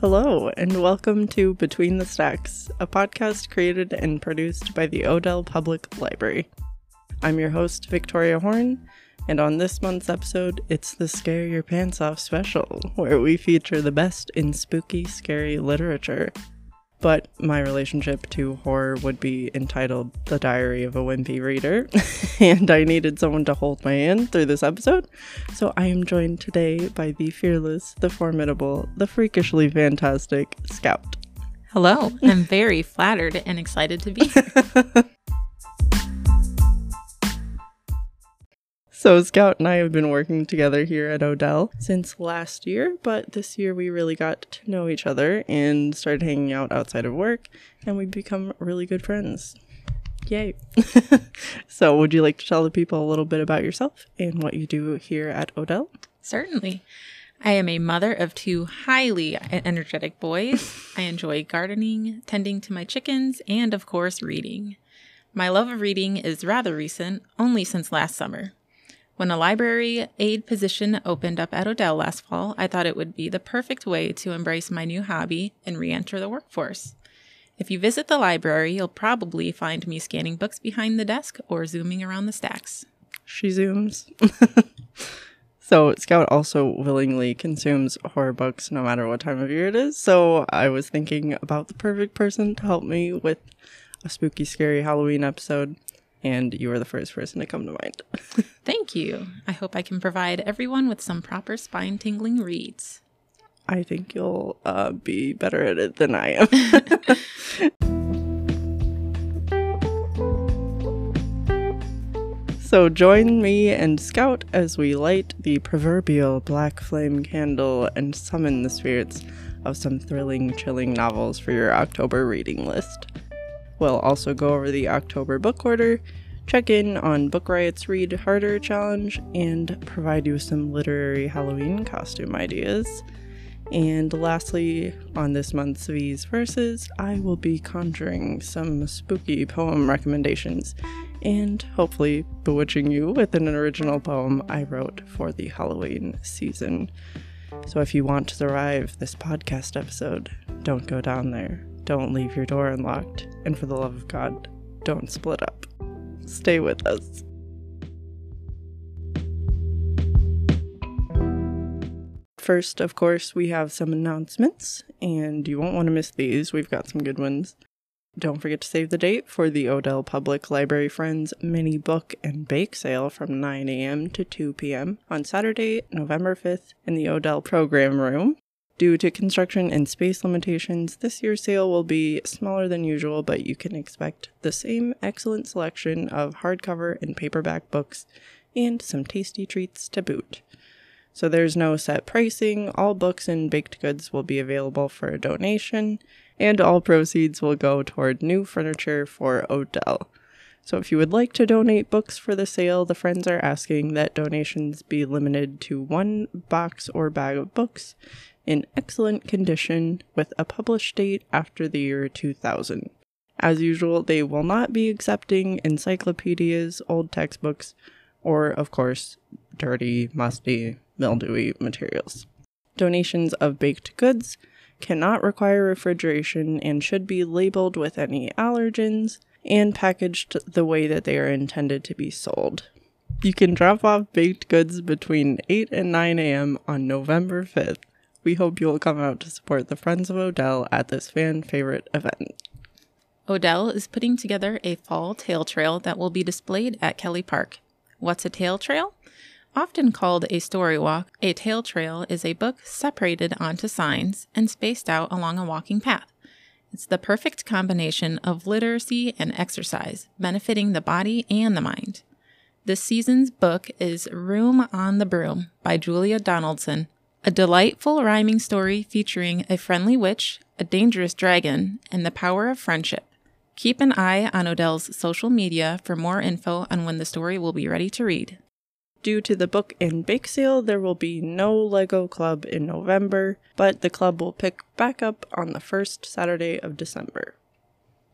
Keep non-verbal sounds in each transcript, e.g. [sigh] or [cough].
Hello, and welcome to Between the Stacks, a podcast created and produced by the Odell Public Library. I'm your host, Victoria Horn, and on this month's episode, it's the Scare Your Pants Off special, where we feature the best in spooky, scary literature. But my relationship to horror would be entitled The Diary of a Wimpy Reader, [laughs] and I needed someone to hold my hand through this episode. So I am joined today by the fearless, the formidable, the freakishly fantastic Scout. Hello, I'm very flattered and excited to be here. [laughs] [laughs] So, Scout and I have been working together here at Odell since last year, but this year we really got to know each other and started hanging out outside of work, and we've become really good friends. Yay. [laughs] so, would you like to tell the people a little bit about yourself and what you do here at Odell? Certainly. I am a mother of two highly energetic boys. I enjoy gardening, tending to my chickens, and of course, reading. My love of reading is rather recent, only since last summer. When a library aide position opened up at Odell last fall, I thought it would be the perfect way to embrace my new hobby and re enter the workforce. If you visit the library, you'll probably find me scanning books behind the desk or zooming around the stacks. She zooms. [laughs] so, Scout also willingly consumes horror books no matter what time of year it is. So, I was thinking about the perfect person to help me with a spooky, scary Halloween episode and you are the first person to come to mind. [laughs] Thank you. I hope I can provide everyone with some proper spine tingling reads. I think you'll uh, be better at it than I am. [laughs] so join me and Scout as we light the proverbial black flame candle and summon the spirits of some thrilling, chilling novels for your October reading list. We'll also go over the October book order, check in on Book Riot's Read Harder challenge, and provide you with some literary Halloween costume ideas. And lastly, on this month's V's Verses, I will be conjuring some spooky poem recommendations and hopefully bewitching you with an original poem I wrote for the Halloween season. So if you want to survive this podcast episode, don't go down there. Don't leave your door unlocked. And for the love of God, don't split up. Stay with us. First, of course, we have some announcements, and you won't want to miss these. We've got some good ones. Don't forget to save the date for the Odell Public Library Friends mini book and bake sale from 9 a.m. to 2 p.m. on Saturday, November 5th in the Odell Program Room. Due to construction and space limitations, this year's sale will be smaller than usual, but you can expect the same excellent selection of hardcover and paperback books and some tasty treats to boot. So there's no set pricing, all books and baked goods will be available for a donation, and all proceeds will go toward new furniture for Odell. So if you would like to donate books for the sale, the friends are asking that donations be limited to one box or bag of books in excellent condition with a published date after the year 2000. As usual, they will not be accepting encyclopedias, old textbooks, or, of course, dirty, musty, mildewy materials. Donations of baked goods cannot require refrigeration and should be labeled with any allergens and packaged the way that they are intended to be sold. You can drop off baked goods between 8 and 9 a.m. on November 5th we hope you'll come out to support the Friends of Odell at this fan favorite event. Odell is putting together a fall tale trail that will be displayed at Kelly Park. What's a tale trail? Often called a story walk, a tale trail is a book separated onto signs and spaced out along a walking path. It's the perfect combination of literacy and exercise, benefiting the body and the mind. This season's book is Room on the Broom by Julia Donaldson, a delightful rhyming story featuring a friendly witch, a dangerous dragon, and the power of friendship. Keep an eye on Odell's social media for more info on when the story will be ready to read. Due to the book and bake sale, there will be no Lego Club in November, but the club will pick back up on the first Saturday of December.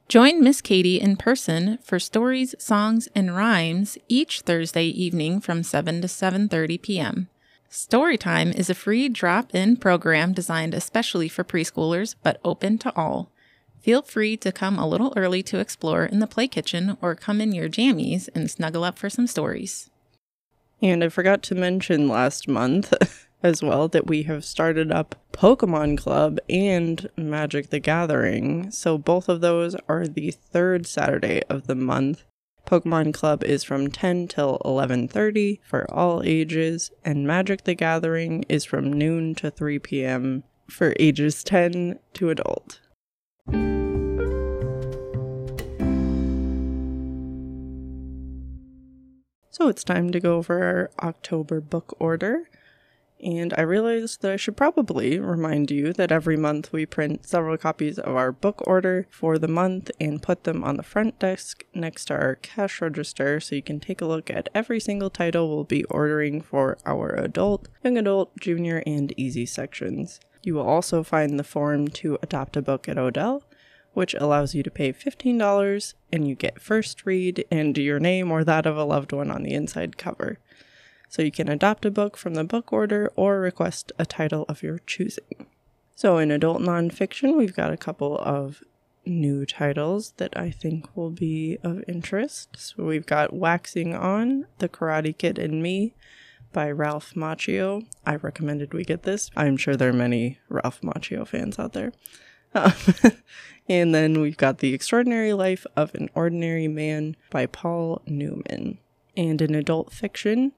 Join Miss Katie in person for stories, songs, and rhymes each Thursday evening from 7 to 7:30 p.m. Storytime is a free drop in program designed especially for preschoolers, but open to all. Feel free to come a little early to explore in the play kitchen or come in your jammies and snuggle up for some stories. And I forgot to mention last month [laughs] as well that we have started up Pokemon Club and Magic the Gathering. So both of those are the third Saturday of the month. Pokemon Club is from 10 till 11:30 for all ages and Magic the Gathering is from noon to 3 p.m. for ages 10 to adult. So it's time to go over our October book order. And I realized that I should probably remind you that every month we print several copies of our book order for the month and put them on the front desk next to our cash register so you can take a look at every single title we'll be ordering for our adult, young adult, junior, and easy sections. You will also find the form to adopt a book at Odell, which allows you to pay $15 and you get first read and your name or that of a loved one on the inside cover. So you can adopt a book from the book order or request a title of your choosing. So in adult nonfiction, we've got a couple of new titles that I think will be of interest. So we've got Waxing On, The Karate Kid and Me by Ralph Macchio. I recommended we get this. I'm sure there are many Ralph Macchio fans out there. Um, [laughs] and then we've got The Extraordinary Life of an Ordinary Man by Paul Newman. And in adult fiction,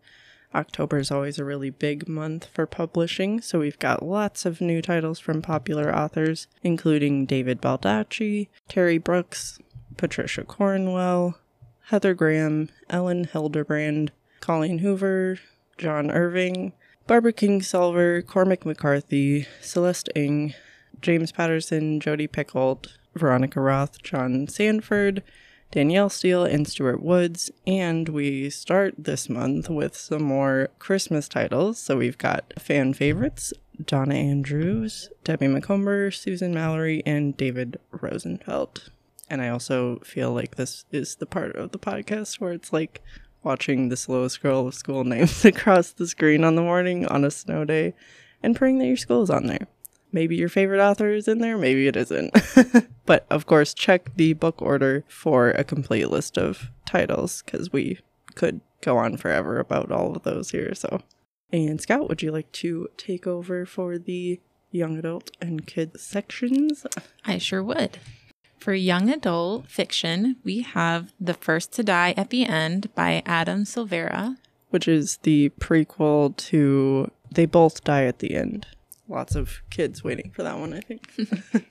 October is always a really big month for publishing, so we've got lots of new titles from popular authors, including David Baldacci, Terry Brooks, Patricia Cornwell, Heather Graham, Elin Hilderbrand, Colleen Hoover, John Irving, Barbara Kingsolver, Cormac McCarthy, Celeste Ng, James Patterson, Jodi Picoult, Veronica Roth, John Sandford, Danielle Steel and Stuart Woods. And we start this month with some more Christmas titles. So we've got fan favorites Donna Andrews, Debbie Macomber, Susan Mallery, and David Rosenfelt. And I also feel like this is the part of the podcast where it's like watching the slow scroll of school [laughs] names across the screen on the morning on a snow day and praying that your school is on there. Maybe your favorite author is in there, maybe it isn't. [laughs] but of course, check the book order for a complete list of titles because we could go on forever about all of those here. So, and Scout, would you like to take over for the young adult and kids sections? I sure would. For young adult fiction, we have The First to Die at the End by Adam Silvera, which is the prequel to They Both Die at the End lots of kids waiting for that one, I think. [laughs]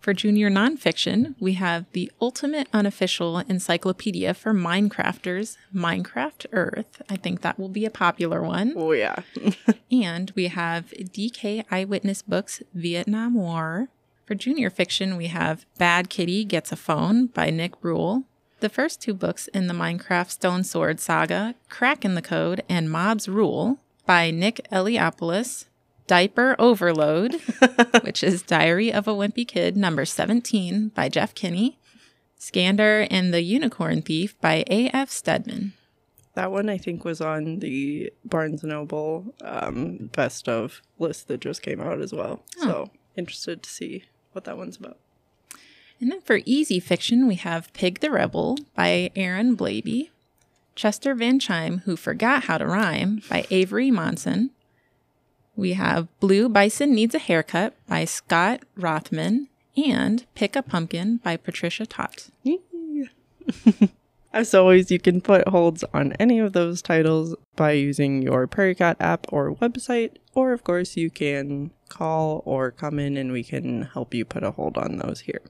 for junior nonfiction, we have the ultimate unofficial encyclopedia for Minecrafters, Minecraft Earth. I think that will be a popular one. Oh, yeah. [laughs] and we have DK Eyewitness Books Vietnam War. For junior fiction, we have Bad Kitty Gets a Phone by Nick Bruel. The first two books in the Minecraft Stone Sword saga, Crack in the Code and Mobs Rule by Nick Eliopoulos. Diaper Overload, [laughs] which is Diary of a Wimpy Kid, number 17 by Jeff Kinney. Skandar and the Unicorn Thief by A.F. Steadman. That one I think was on the Barnes and Noble um, best of list that just came out as well. Oh. So interested to see what that one's about. And then for easy fiction, we have Pig the Rebel by Aaron Blabey, Chester Van Chime Who Forgot How to Rhyme by Avery Monsen, we have Blue Bison Needs a Haircut by Scott Rothman and Pick a Pumpkin by Patricia Toht. [laughs] As always, you can put holds on any of those titles by using your Prairie Cat app or website, or of course, you can call or come in and we can help you put a hold on those here.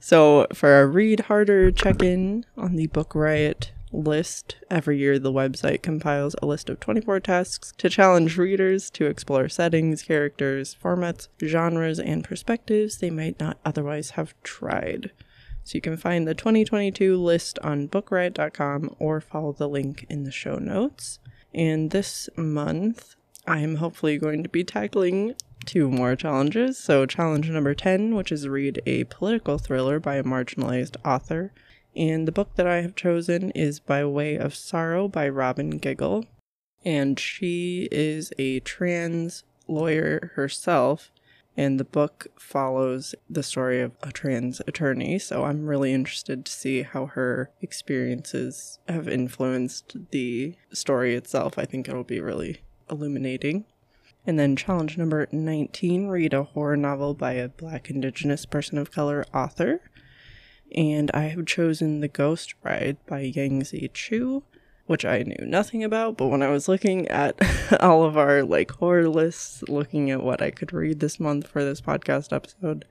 So, for a Read Harder check in on the Book Riot list. Every year, the website compiles a list of 24 tasks to challenge readers to explore settings, characters, formats, genres, and perspectives they might not otherwise have tried. So you can find the 2022 list on bookriot.com or follow the link in the show notes. And this month, I'm hopefully going to be tackling two more challenges. So, challenge number 10, which is read a political thriller by a marginalized author And the book that I have chosen is By Way of Sorrow by Robyn Gigl. And she is a trans lawyer herself. And the book follows the story of a trans attorney. So I'm really interested to see how her experiences have influenced the story itself. I think it'll be really illuminating. And then challenge number 19 read a horror novel by a black indigenous person of color author. And I have chosen The Ghost Bride by Yangsze Choo, which I knew nothing about, but when I was looking at [laughs] all of our like horror lists, looking at what I could read this month for this podcast episode,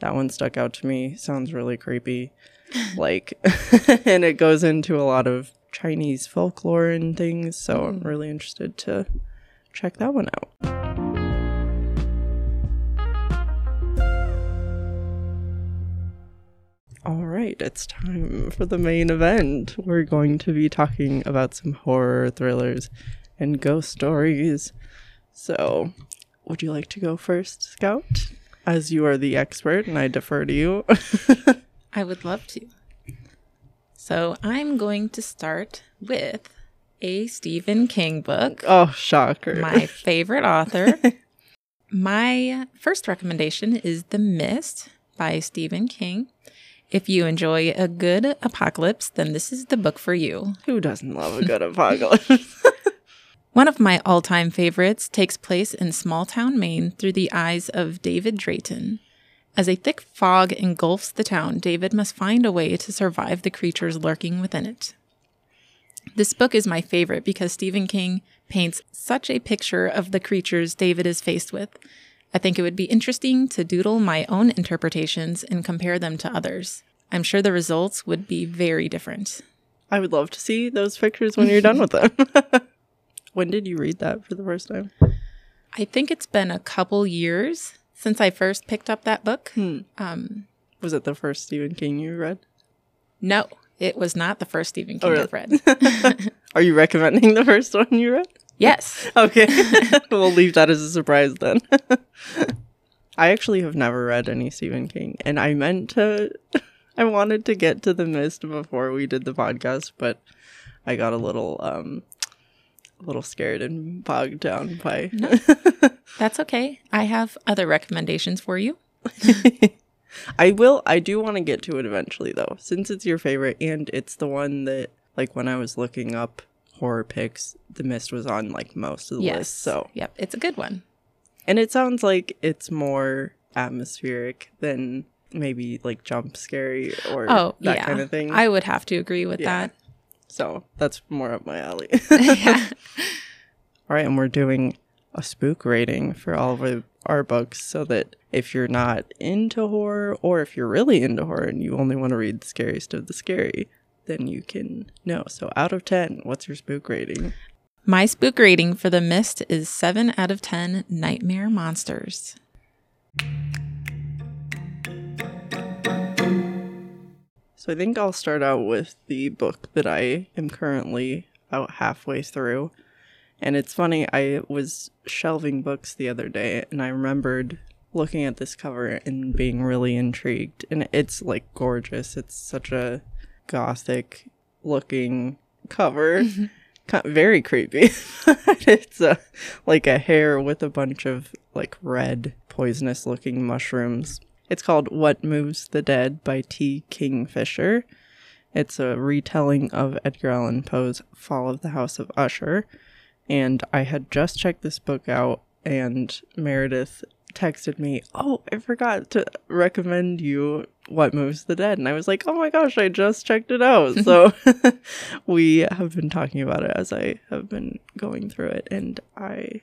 that one stuck out to me. Sounds really creepy. [laughs] like [laughs] and it goes into a lot of Chinese folklore and things, so I'm mm-hmm. really interested to check that one out. Right, it's time for the main event. We're going to be talking about some horror thrillers and ghost stories. So, would you like to go first, Scout? As you are the expert and I defer to you. [laughs] I would love to. So I'm going to start with a Stephen King book, oh, shocker. my favorite author. [laughs] My first recommendation is The Mist by Stephen King. If you enjoy a good apocalypse, then this is the book for you. Who doesn't love a good [laughs] apocalypse? [laughs] One of my all time favorites takes place in small town Maine through the eyes of David Drayton. As a thick fog engulfs the town, David must find a way to survive the creatures lurking within it. This book is my favorite because Stephen King paints such a picture of the creatures David is faced with. I think it would be interesting to doodle my own interpretations and compare them to others. I'm sure the results would be very different. I would love to see those pictures when you're done with them. [laughs] when did you read that for the first time? I think it's been a couple years since I first picked up that book. Hmm. Um, Was it the first Stephen King you read? no, it was not the first Stephen King really? I've read. [laughs] [laughs] Are you recommending the first one you read? Yes. [laughs] Okay. [laughs] we'll leave that as a surprise then. [laughs] I actually have never read any Stephen King, and I meant to. I wanted to get to The Mist before we did the podcast, but I got a little, um, a little scared and bogged down by. That's okay. I have other recommendations for you. I will. I do want to get to it eventually, though, since it's your favorite, and it's the one that, like, when I was looking up horror picks, The Mist was on like most of the Yes. list. So, Yep, it's a good one. and it sounds like it's more atmospheric than maybe like jump scary or Oh, that yeah. kind of thing. I would have to agree with Yeah. so that's more up my alley. [laughs] [laughs] yeah. All right, and we're doing a spook rating for all of our, our books so that if you're not into horror or if you're really into horror and you only want to read the scariest of the scary, then you can know. So out of 10, what's your spook rating? My spook rating for The Mist is 7 out of 10 nightmare monsters. So I think I'll start out with the book that I am currently about halfway through. And it's funny, I was shelving books the other day and I remembered looking at this cover and being really intrigued. And it's like gorgeous. It's such a gothic looking cover. [laughs] Mm-hmm. Ki- Very creepy. [laughs] it's a, like a hare with a bunch of like red, poisonous looking mushrooms. It's called What Moves the Dead by T. Kingfisher. It's a retelling of Edgar Allan Poe's Fall of the House of Usher. And I had just checked this book out, and Meredith texted me, Oh, I forgot to recommend you What Moves the Dead. And I was like, Oh my gosh, I just checked it out. [laughs] so [laughs] we have been talking about it as I have been going through it, and I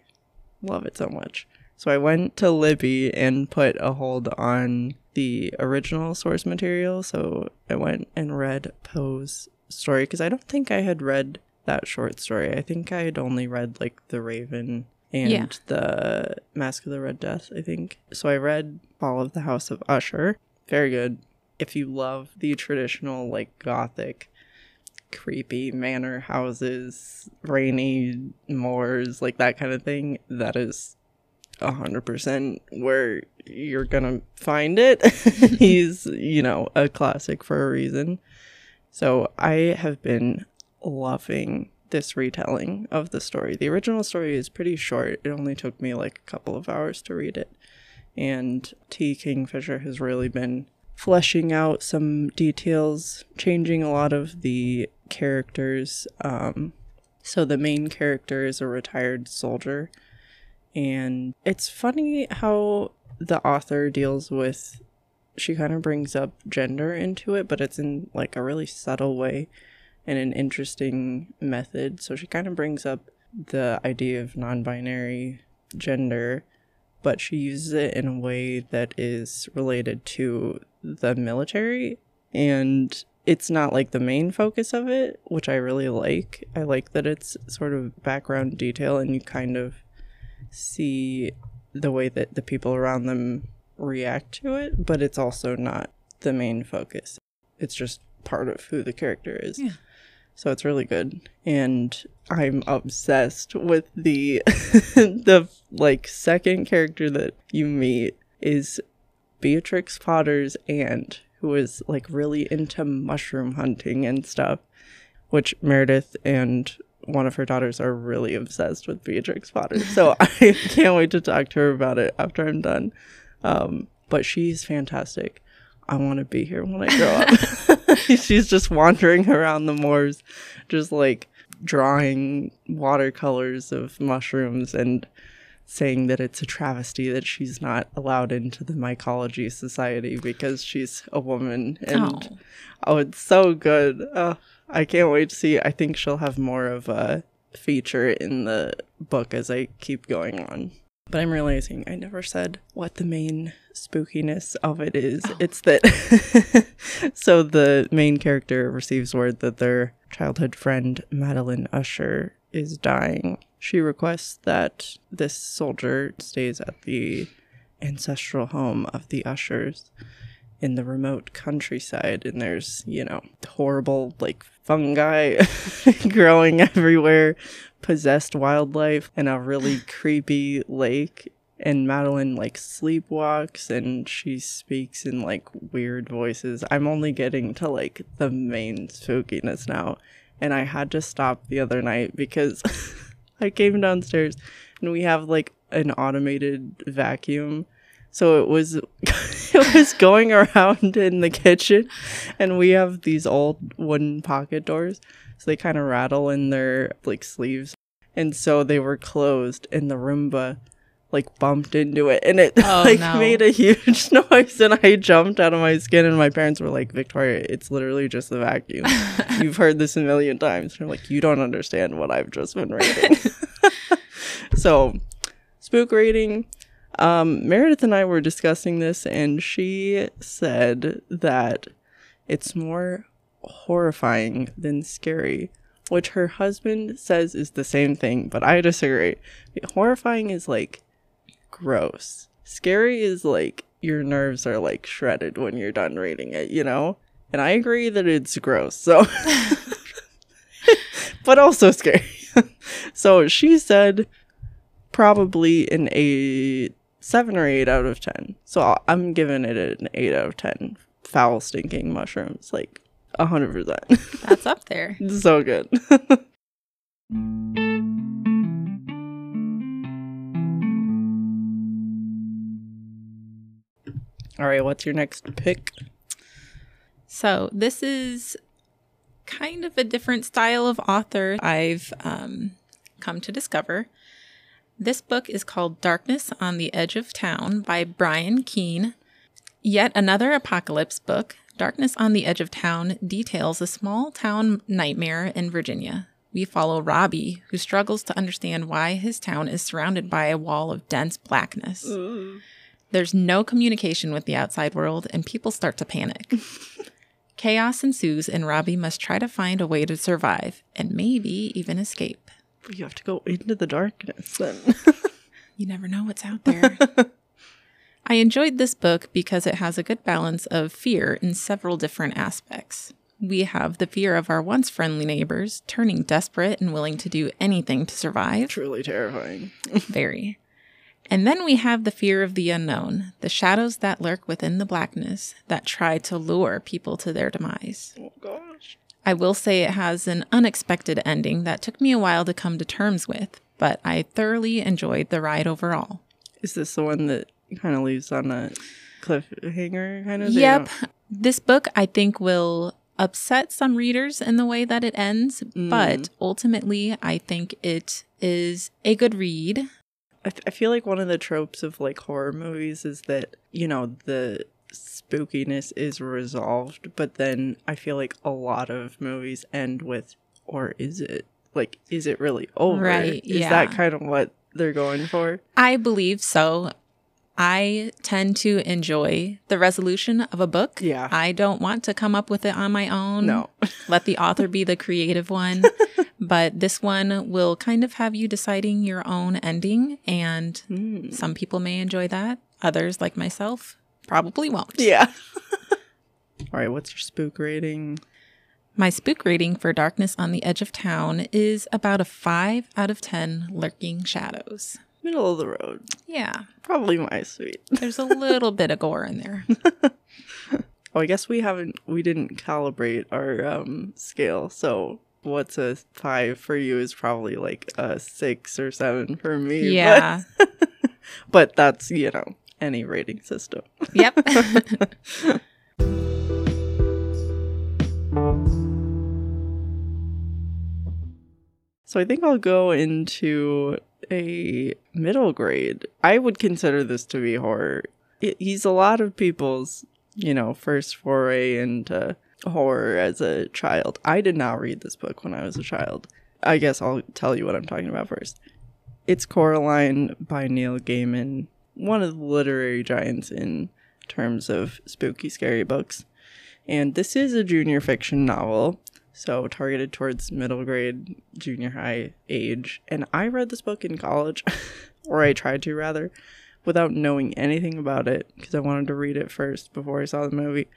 love it so much. So I went to Libby and put a hold on the original source material. So I went and read Poe's story because I don't think I had read that short story. I think I had only read like The Raven and Yeah. the Mask of the Red Death, I think. So I read all of the House of Usher. Very good. If you love the traditional like gothic creepy manor houses, rainy moors, like that kind of thing, that is a hundred percent where you're gonna find it. [laughs] He's, you know, a classic for a reason. So I have been loving this retelling of the story. The original story is pretty short. It only took me like a couple of hours to read it. And T. Kingfisher has really been fleshing out some details, changing a lot of the characters. Um, so the main character is a retired soldier. And it's funny how the author deals with, she kind of brings up gender into it, but it's in like a really subtle way and an interesting method. So she kind of brings up the idea of non binary gender, but she uses it in a way that is related to the military. And it's not like the main focus of it, which I really like. I like that it's sort of background detail and you kind of see the way that the people around them react to it, but it's also not the main focus. It's just part of who the character is. Yeah. So it's really good. And I'm obsessed with the [laughs] the like second character that you meet is Beatrix Potter's aunt, who is like really into mushroom hunting and stuff, which Meredith and one of her daughters are really obsessed with Beatrix Potter. So [laughs] I can't wait to talk to her about it after I'm done. Um, but she's fantastic. I want to be here when I grow up. [laughs] she's just wandering around the moors, just like drawing watercolors of mushrooms and saying that it's a travesty that she's not allowed into the mycology society because she's a woman and Oh. oh, it's so good uh, i can't wait to see i think she'll have more of a feature in the book as i keep going on but i'm realizing i never said what the main spookiness of it is. Oh. It's that [laughs] so the main character receives word that their childhood friend madeline usher is dying. She requests that this soldier stays at the ancestral home of the ushers in the remote countryside. And there's you know horrible like fungi [laughs] growing everywhere possessed wildlife and a really creepy lake. And madeline like sleepwalks and she speaks in like weird voices. I'm only getting to like the main spookiness now. And i had to stop the other night because [laughs] i came downstairs and we have like an automated vacuum so it was [laughs] it was going around [laughs] in the kitchen and we have these old wooden pocket doors. So they kind of rattle in their like sleeves. And so they were closed and the roomba like bumped into it and it Oh, [laughs] like no. made a huge noise and i jumped out of my skin and my parents were like victoria it's literally just the vacuum. You've heard this a million times. And i'm like you don't understand what i've just been reading. So spook rating um, Meredith and I were discussing this, and she said that it's more horrifying than scary, which her husband says is the same thing, but I disagree. Horrifying is like gross. Scary is like your nerves are like shredded when you're done reading it, you know? And I agree that it's gross. So, [laughs] but also scary. [laughs] so she said probably an eight, seven or eight out of ten. So I'm giving it an eight out of ten. Foul stinking mushrooms, like a hundred percent. [laughs] That's up there. So good. [laughs] All right, what's your next pick? So this is kind of a different style of author I've um, come to discover. This book is called Darkness on the Edge of Town by Brian Keene. Yet another apocalypse book, Darkness on the Edge of Town, details a small town nightmare in Virginia. We follow Robbie, who struggles to understand why his town is surrounded by a wall of dense blackness. There's no communication with the outside world, and people start to panic. [laughs] Chaos ensues, and Robbie must try to find a way to survive and maybe even escape. You have to go into the darkness then. [laughs] You never know what's out there. [laughs] I enjoyed this book because it has a good balance of fear in several different aspects. We have the fear of our once friendly neighbors turning desperate and willing to do anything to survive. Truly terrifying. [laughs] Very. And then we have the fear of the unknown, the shadows that lurk within the blackness that try to lure people to their demise. Oh gosh. I will say it has an unexpected ending that took me a while to come to terms with, but I thoroughly enjoyed the ride overall. Is this the one that kind of leaves on a cliffhanger kind of? thing? Yep. This book, I think, will upset some readers in the way that it ends, mm. but ultimately, I think it is a good read. I, th- I feel like one of the tropes of like horror movies is that you know the spookiness is resolved, but then I feel like a lot of movies end with, or is it like, is it really over? Right, Is yeah. that kind of what they're going for? I believe so. I tend to enjoy the resolution of a book. Yeah. I don't want to come up with it on my own. No. [laughs] Let the author be the creative one. [laughs] but this one will kind of have you deciding your own ending. And Hmm. some people may enjoy that. Others, like myself, probably won't. Yeah. [laughs] All right. What's your spook rating? My spook rating for Darkness on the Edge of Town is about a 5 out of 10 lurking shadows. Middle of the road. Yeah, Probably my sweet. [laughs] there's a little bit of gore in there. [laughs] Oh, I guess we haven't. We didn't calibrate our um scale. So what's a five for you is probably like a six or seven for me. but- Yeah. but that's you know any rating system. yep. [laughs] So I think I'll go into a middle grade. I would consider this to be horror. It, he's a lot of people's, you know, first foray into horror as a child. I did not read this book when I was a child. I guess I'll tell you what I'm talking about first. It's Coraline by Neil Gaiman, one of the literary giants in terms of spooky, scary books. And this is a junior fiction novel, so targeted towards middle grade, junior high age. And I read this book in college, [laughs] or I tried to rather, without knowing anything about it because I wanted to read it first before I saw the movie.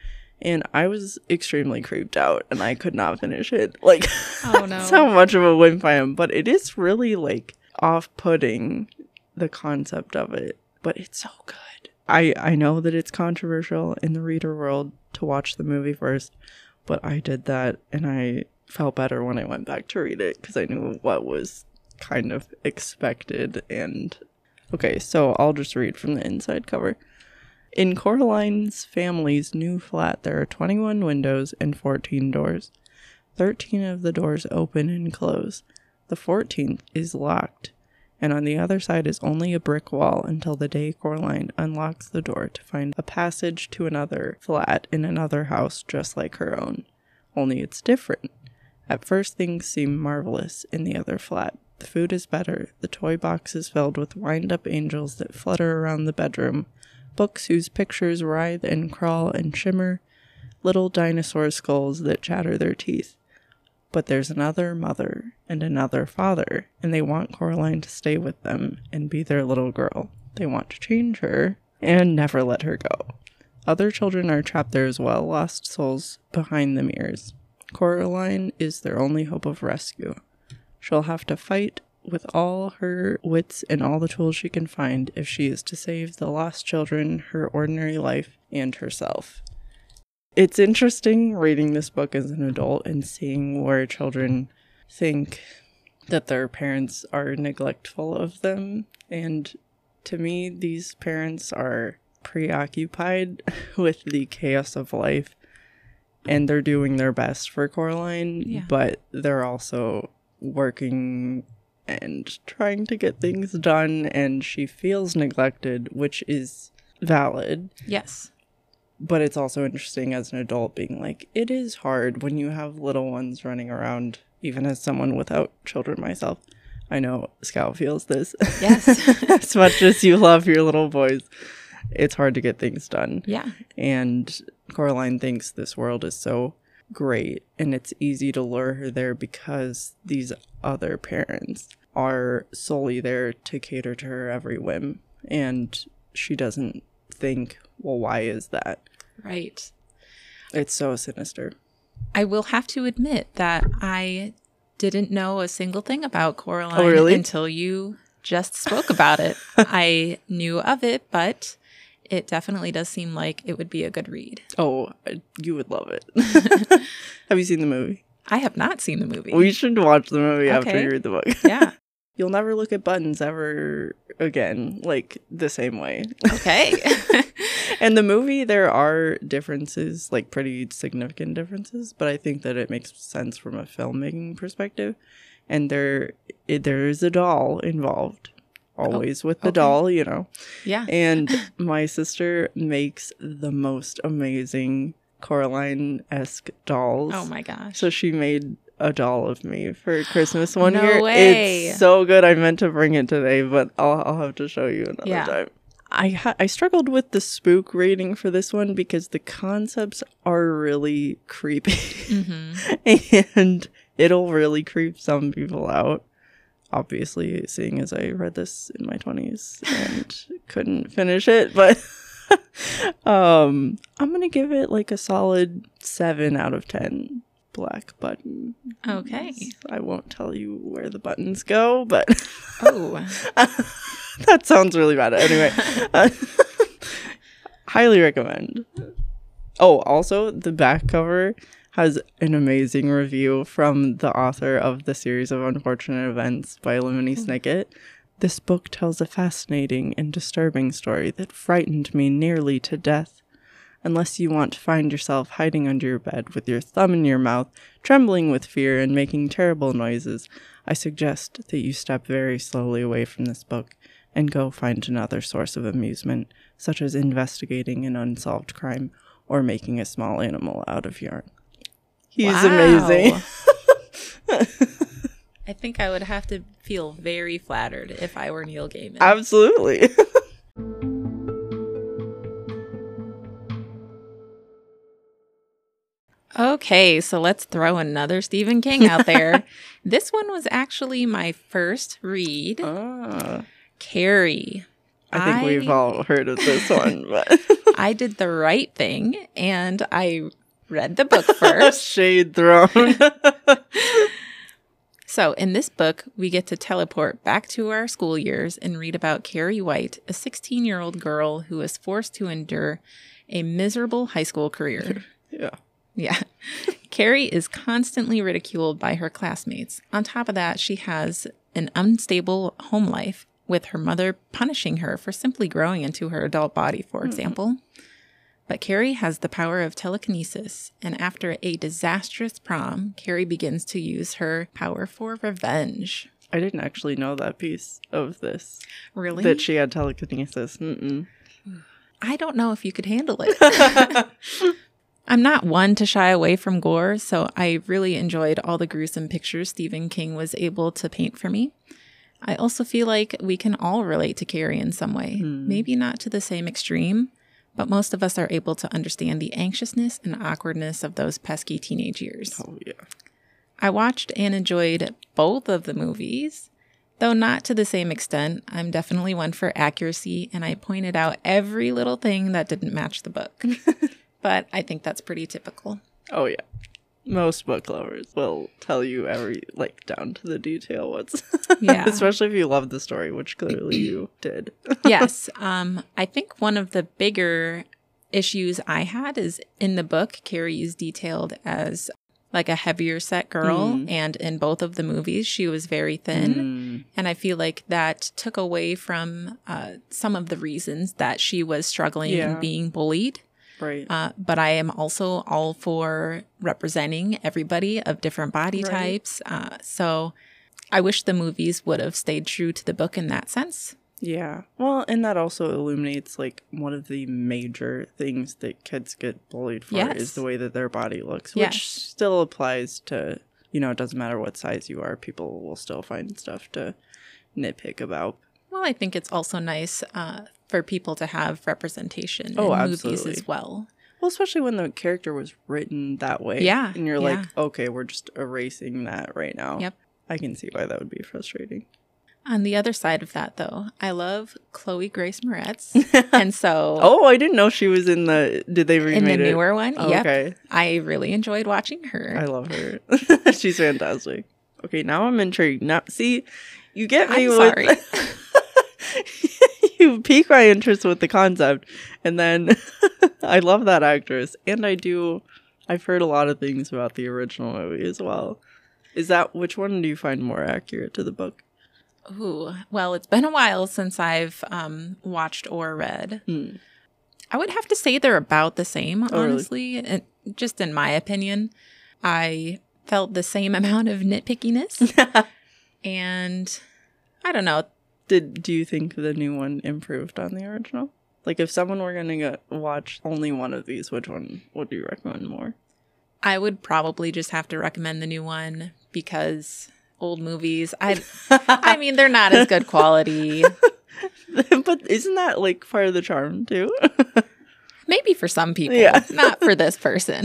And I was extremely creeped out and I could not finish it. [laughs] Like, Oh, no. [laughs] that's how much of a wimp I am. But it is really like off putting the concept of it. But it's so good. I, I know that it's controversial in the reader world to watch the movie first, but I did that and I felt better when I went back to read it because I knew what was kind of expected. And okay, so I'll just read from the inside cover. In Coraline's family's new flat, there are 21 windows and 14 doors. 13 of the doors open and close. The 14th is locked, and on the other side is only a brick wall until the day Coraline unlocks the door to find a passage to another flat in another house just like her own. Only it's different. At first, things seem marvelous in the other flat. The food is better, the toy box is filled with wind up angels that flutter around the bedroom, books whose pictures writhe and crawl and shimmer, little dinosaur skulls that chatter their teeth. But there's another mother and another father, and they want Coraline to stay with them and be their little girl. They want to change her and never let her go. Other children are trapped there as well, lost souls behind the mirrors. Coraline is their only hope of rescue. She'll have to fight with all her wits and all the tools she can find if she is to save the lost children, her ordinary life, and herself. It's interesting reading this book as an adult and seeing where children think that their parents are neglectful of them. And to me, these parents are preoccupied [laughs] with the chaos of life and they're doing their best for Coraline, Yeah. but they're also working and trying to get things done and she feels neglected, which is valid. yes. But it's also interesting as an adult being like, it is hard when you have little ones running around, even as someone without children myself. I know Scout feels this. Yes. [laughs] as much as you love your little boys, it's hard to get things done. Yeah. And Coraline thinks this world is so great and it's easy to lure her there because these other parents are solely there to cater to her every whim. And she doesn't think, well, why is that? Right. It's so sinister. I will have to admit that I didn't know a single thing about Coraline Oh, really? until you just spoke about it. [laughs] I knew of it, but it definitely does seem like it would be a good read. Oh, you would love it. [laughs] Have you seen the movie? I have not seen the movie. We should watch the movie after you read the book. yeah. [laughs] You'll never look at buttons ever again, like the same way. Okay. [laughs] and the movie, there are differences, like pretty significant differences, but I think that it makes sense from a filmmaking perspective. And there, it, there is a doll involved, oh, always with the okay. doll, you know. yeah. [laughs] And my sister makes the most amazing Coraline esque dolls. Oh my gosh. So she made a doll of me for Christmas one No year. way. It's so good. I meant to bring it today, but I'll, I'll have to show you another Yeah. time. I ha- I struggled with the spook rating for this one because the concepts are really creepy, hmm [laughs] and it'll really creep some people out. Obviously, seeing as I read this in my twenties and [laughs] couldn't finish it, but [laughs] um, I'm gonna give it like a solid seven out of ten. Black button. Okay. I won't tell you where the buttons go, but Oh. [laughs] that sounds really bad. Anyway, uh, [laughs] highly recommend. Oh, also the back cover has an amazing review from the author of the series of unfortunate events by Lemony Snicket. This book tells a fascinating and disturbing story that frightened me nearly to death. Unless you want to find yourself hiding under your bed with your thumb in your mouth, trembling with fear and making terrible noises, I suggest that you step very slowly away from this book and go find another source of amusement, such as investigating an unsolved crime or making a small animal out of yarn. He's Wow. amazing. [laughs] I think I would have to feel very flattered if I were Neil Gaiman. Absolutely. [laughs] Okay, so let's throw another Stephen King out there. [laughs] this one was actually my first read, ah, Carrie. I think we've all heard of this [laughs] one, but I did the right thing and I read the book [laughs] first. shade thrown. so, in this book, we get to teleport back to our school years and read about Carrie White, a 16 year old girl who is forced to endure a miserable high school career. yeah. Yeah. [laughs] Carrie is constantly ridiculed by her classmates. On top of that, she has an unstable home life, with her mother punishing her for simply growing into her adult body, for example. But Carrie has the power of telekinesis, and after a disastrous prom, Carrie begins to use her power for revenge. I didn't actually know that piece of this. Really? That she had telekinesis. Mm-mm. [sighs] I don't know if you could handle it. [laughs] [laughs] I'm not one to shy away from gore, so I really enjoyed all the gruesome pictures Stephen King was able to paint for me. I also feel like we can all relate to Carrie in some way. Hmm. Maybe not to the same extreme, but most of us are able to understand the anxiousness and awkwardness of those pesky teenage years. Oh yeah. I watched and enjoyed both of the movies, though not to the same extent. I'm definitely one for accuracy, and I pointed out every little thing that didn't match the book. [laughs] but I think that's pretty typical. Oh yeah. Most book lovers will tell you every like down to the detail what's [laughs] Yeah. Especially if you love the story, which clearly you did. [laughs] yes. Um, I think one of the bigger issues I had is in the book, Carrie is detailed as like a heavier set girl, Mm. and in both of the movies, she was very thin. Mm. And I feel like that took away from uh, some of the reasons that she was struggling Yeah. and being bullied. Right. Uh, but I am also all for representing everybody of different body Right. types. Uh, so I wish the movies would have stayed true to the book in that sense. Yeah. Well, and that also illuminates like one of the major things that kids get bullied for Yes. is the way that their body looks, Yes. which still applies to, you know, it doesn't matter what size you are, people will still find stuff to nitpick about. Well, I think it's also nice uh, for people to have representation Oh, in movies as well. Well, especially when the character was written that way. Yeah, And you're yeah. like, okay, we're just erasing that right now. Yep. I can see why that would be frustrating. On the other side of that, though, I love Chloe Grace Moretz. [laughs] and so Oh, I didn't know she was in the. Did they remake in the it? newer one, Oh, yep, Okay. I really enjoyed watching her. I love her. [laughs] She's fantastic. Okay, now I'm intrigued. Now, see, you get me I'm with. [laughs] [laughs] you pique my interest with the concept. And then [laughs] I love that actress. And I do, I've heard a lot of things about the original movie as well. Is that, which one do you find more accurate to the book? Ooh, well, it's been a while since I've um, watched or read. Hmm. I would have to say they're about the same, Oh, really? honestly. Just in my opinion, I felt the same [laughs] amount of nitpickiness. and I don't know. Did, do you think the new one improved on the original? Like, if someone were going to watch only one of these, which one would you recommend more? I would probably just have to recommend the new one because old movies, I I mean, they're not as good [laughs] quality. [laughs] but isn't that like part of the charm too? [laughs] Maybe for some people, Yeah. not for this person.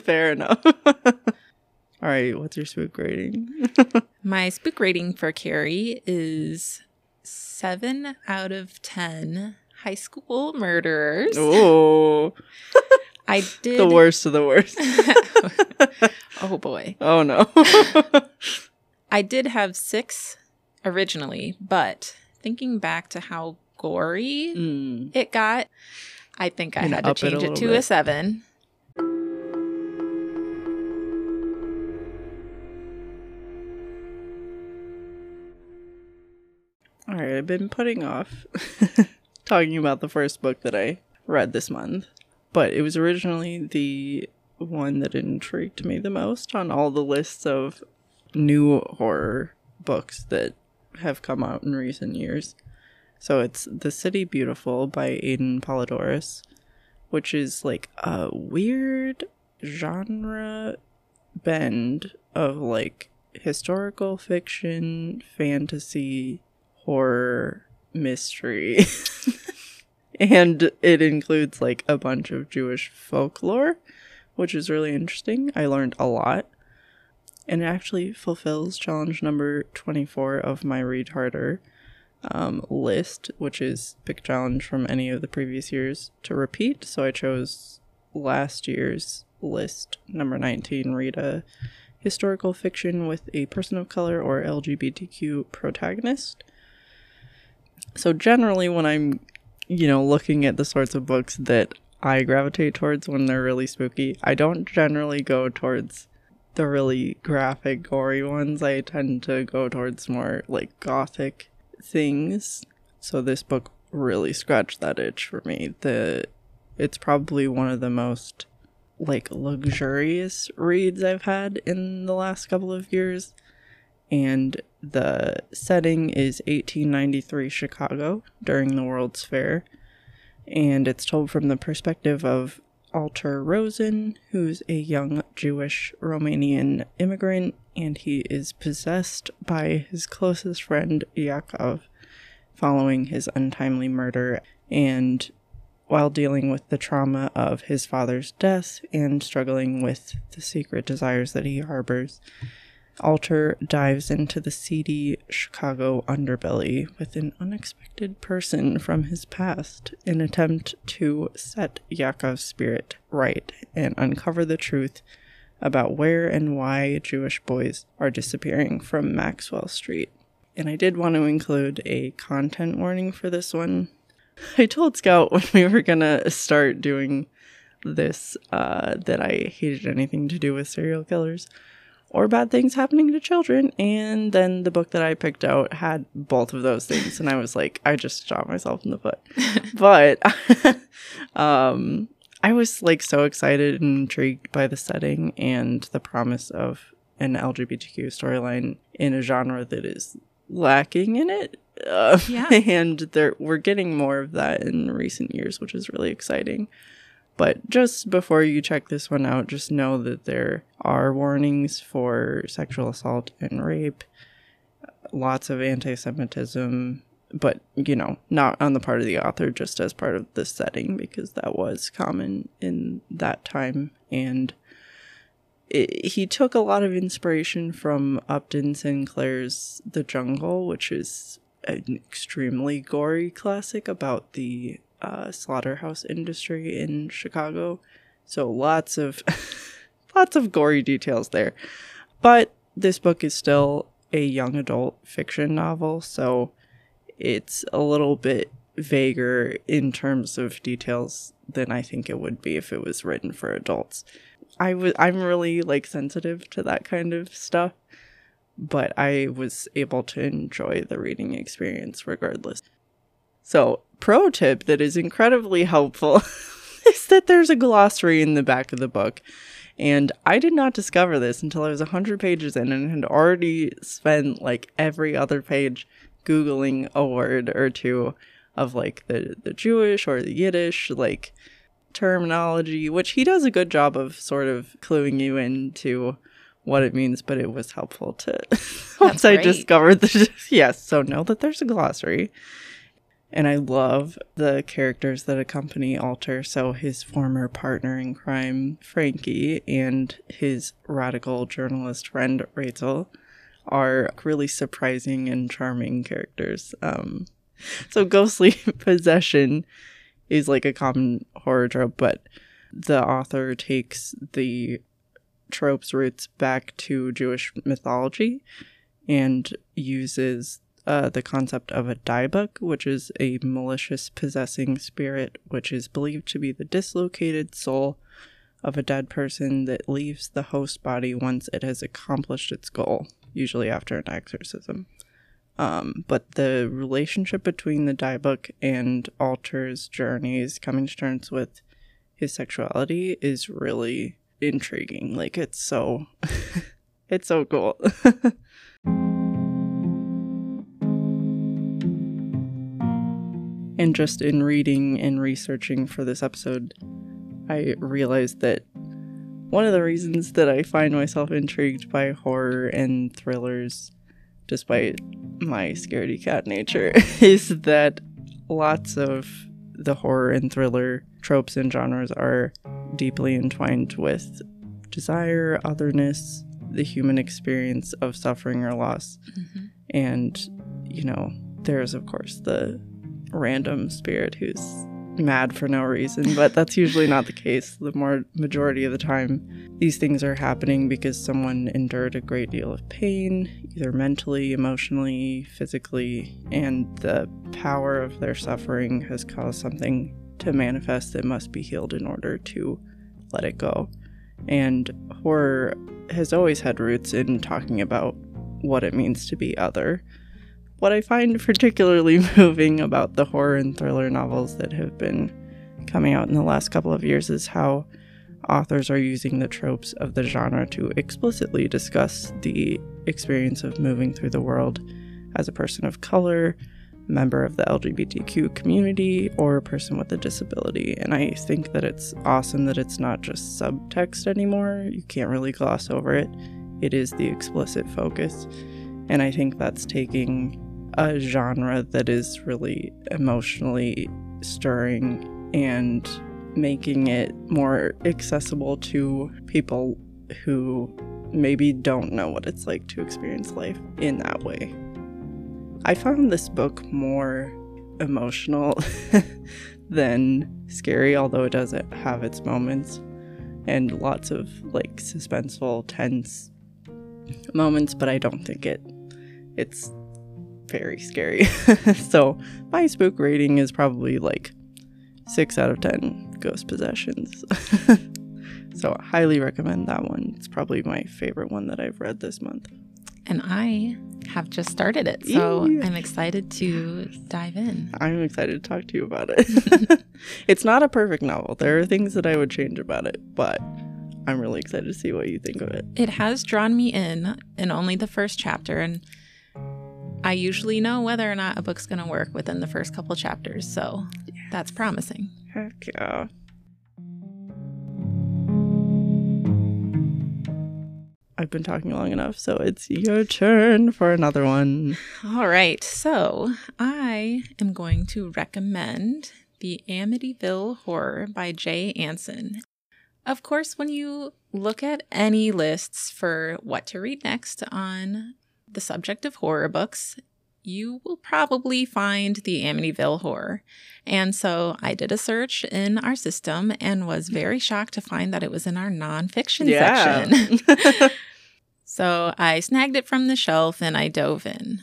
Fair enough. All right, what's your spook rating? My spook rating for Carrie is seven out of 10 high school murderers. oh, [laughs] I [laughs] did. the worst of the worst. [laughs] oh boy. Oh no. I did have six originally, but thinking back to how gory Mm. it got, I think I had to it change it, to bit. a seven. All right, I've been putting off [laughs] talking about the first book that I read this month, but it was originally the one that intrigued me the most on all the lists of new horror books that have come out in recent years. So it's The City Beautiful by Aden Polydoros, which is like a weird genre bend of like historical fiction, fantasy, horror, mystery. [laughs] and it includes like a bunch of Jewish folklore, which is really interesting. I learned a lot. And it actually fulfills challenge number 24 of my Read Harder um, list, which is pick challenge from any of the previous years to repeat. So I chose last year's list, number 19, read a historical fiction with a person of color or LGBTQ protagonist. So generally when I'm, you know, looking at the sorts of books that I gravitate towards when they're really spooky, I don't generally go towards the really graphic, gory ones. I tend to go towards more like gothic things. So this book really scratched that itch for me. The it's probably one of the most like luxurious reads I've had in the last couple of years. And the setting is 1893 Chicago during the World's Fair. And it's told from the perspective of Alter Rosen, who's a young Jewish Romanian immigrant, and he is possessed by his closest friend Yakov following his untimely murder. And while dealing with the trauma of his father's death and struggling with the secret desires that he harbors, Alter dives into the seedy Chicago underbelly with an unexpected person from his past in attempt to set Yakov's spirit right and uncover the truth about where and why Jewish boys are disappearing from Maxwell Street. And I did want to include a content warning for this one. I told Scout when we were gonna start doing this uh, that I hated anything to do with serial killers or bad things happening to children. And then the book that I picked out had both of those things. And I was like, I just shot myself in the foot. [laughs] but [laughs] um, I was like so excited and intrigued by the setting and the promise of an LGBTQ storyline in a genre that is lacking in it. Uh, Yeah. [laughs] and there we're getting more of that in recent years, which is really exciting. But just before you check this one out, just know that there are warnings for sexual assault and rape, lots of anti Semitism, but, you know, not on the part of the author, just as part of the setting, because that was common in that time. And it, he took a lot of inspiration from Upton Sinclair's The Jungle, which is an extremely gory classic about the uh, slaughterhouse industry in Chicago. So lots of [laughs] lots of gory details there. But this book is still a young adult fiction novel, so it's a little bit vaguer in terms of details than I think it would be if it was written for adults. I was I'm really like sensitive to that kind of stuff, but I was able to enjoy the reading experience regardless. So, pro tip that is incredibly helpful [laughs] is that there's a glossary in the back of the book. And I did not discover this until I was 100 pages in and had already spent like every other page Googling a word or two of like the, the Jewish or the Yiddish, like terminology, which he does a good job of sort of cluing you into what it means, but it was helpful to [laughs] once I discovered the [laughs] yes, so know that there's a glossary. And I love the characters that accompany Alter. So his former partner in crime, Frankie, and his radical journalist friend Rachel are really surprising and charming characters. Um, so ghostly [laughs] possession is like a common horror trope, but the author takes the trope's roots back to Jewish mythology and uses uh, the concept of a dybbuk, which is a malicious possessing spirit, which is believed to be the dislocated soul of a dead person that leaves the host body once it has accomplished its goal, usually after an exorcism. Um, but the relationship between the dybbuk and Alter's journeys, coming to terms with his sexuality, is really intriguing. Like it's so, [laughs] it's so cool. [laughs] and just in reading and researching for this episode, I realized that one of the reasons that I find myself intrigued by horror and thrillers, despite my scaredy cat nature, [laughs] is that lots of the horror and thriller tropes and genres are deeply entwined with desire, otherness, the human experience of suffering or loss. Mm-hmm. And, you know, there's, of course, the random spirit who's mad for no reason, but that's usually not the case. The more majority of the time, these things are happening because someone endured a great deal of pain, either mentally, emotionally, physically, and the power of their suffering has caused something to manifest that must be healed in order to let it go. And horror has always had roots in talking about what it means to be other what I find particularly [laughs] moving about the horror and thriller novels that have been coming out in the last couple of years is how authors are using the tropes of the genre to explicitly discuss the experience of moving through the world as a person of color, member of the LGBTQ community, or a person with a disability. And I think that it's awesome that it's not just subtext anymore. You can't really gloss over it, it is the explicit focus. And I think that's taking a genre that is really emotionally stirring and making it more accessible to people who maybe don't know what it's like to experience life in that way. I found this book more emotional [laughs] than scary, although it does have its moments and lots of like suspenseful, tense moments, but I don't think it it's very scary. [laughs] so my spook rating is probably like six out of ten ghost possessions. [laughs] so highly recommend that one. It's probably my favorite one that I've read this month. And I have just started it, so I'm excited to dive in. I'm excited to talk to you about it. [laughs] it's not a perfect novel. There are things that I would change about it, but I'm really excited to see what you think of it. It has drawn me in in only the first chapter and I usually know whether or not a book's going to work within the first couple chapters, so yes. that's promising. Heck yeah. I've been talking long enough, so it's your turn for another one. All right. So I am going to recommend The Amityville Horror by Jay Anson. Of course, when you look at any lists for what to read next on the subject of horror books, you will probably find the Amityville Horror. And so I did a search in our system and was very shocked to find that it was in our nonfiction yeah. section. [laughs] [laughs] so I snagged it from the shelf and I dove in.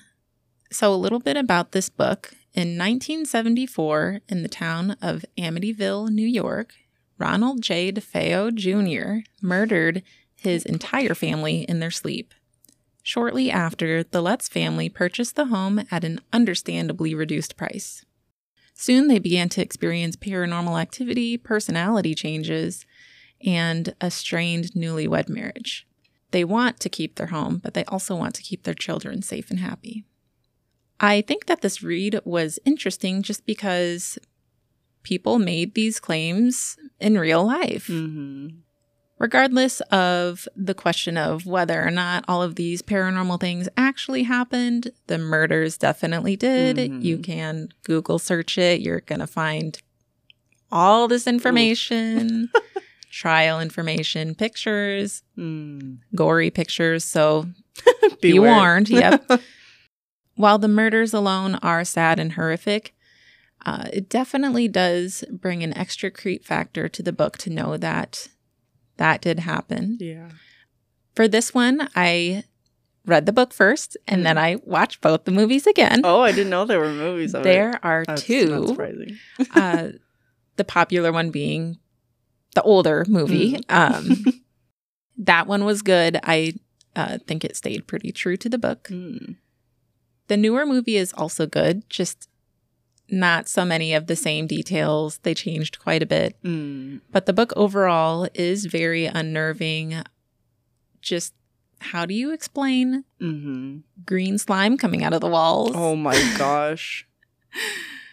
So, a little bit about this book. In 1974, in the town of Amityville, New York, Ronald J. DeFeo Jr. murdered his entire family in their sleep. Shortly after, the Lutz family purchased the home at an understandably reduced price. Soon they began to experience paranormal activity, personality changes, and a strained newlywed marriage. They want to keep their home, but they also want to keep their children safe and happy. I think that this read was interesting just because people made these claims in real life. Mm-hmm. Regardless of the question of whether or not all of these paranormal things actually happened, the murders definitely did. Mhm. You can Google search it. You're going to find all this information, [laughs] trial information, pictures, Mm. gory pictures. So [laughs] be warned. Yep. [laughs] While the murders alone are sad and horrific, uh, it definitely does bring an extra creep factor to the book to know that that did happen. Yeah. For this one, I read the book first and then I watched both the movies again. Oh, I didn't know there were movies of it. there are That's two. surprising. uh, the popular one being the older movie. Um, [laughs] that one was good. I uh, think it stayed pretty true to the book. Mm. The newer movie is also good, just not so many of the same details. They changed quite a bit. Mm. But the book overall is very unnerving. Just how do you explain hmm green slime coming out of the walls? Oh my [laughs] gosh.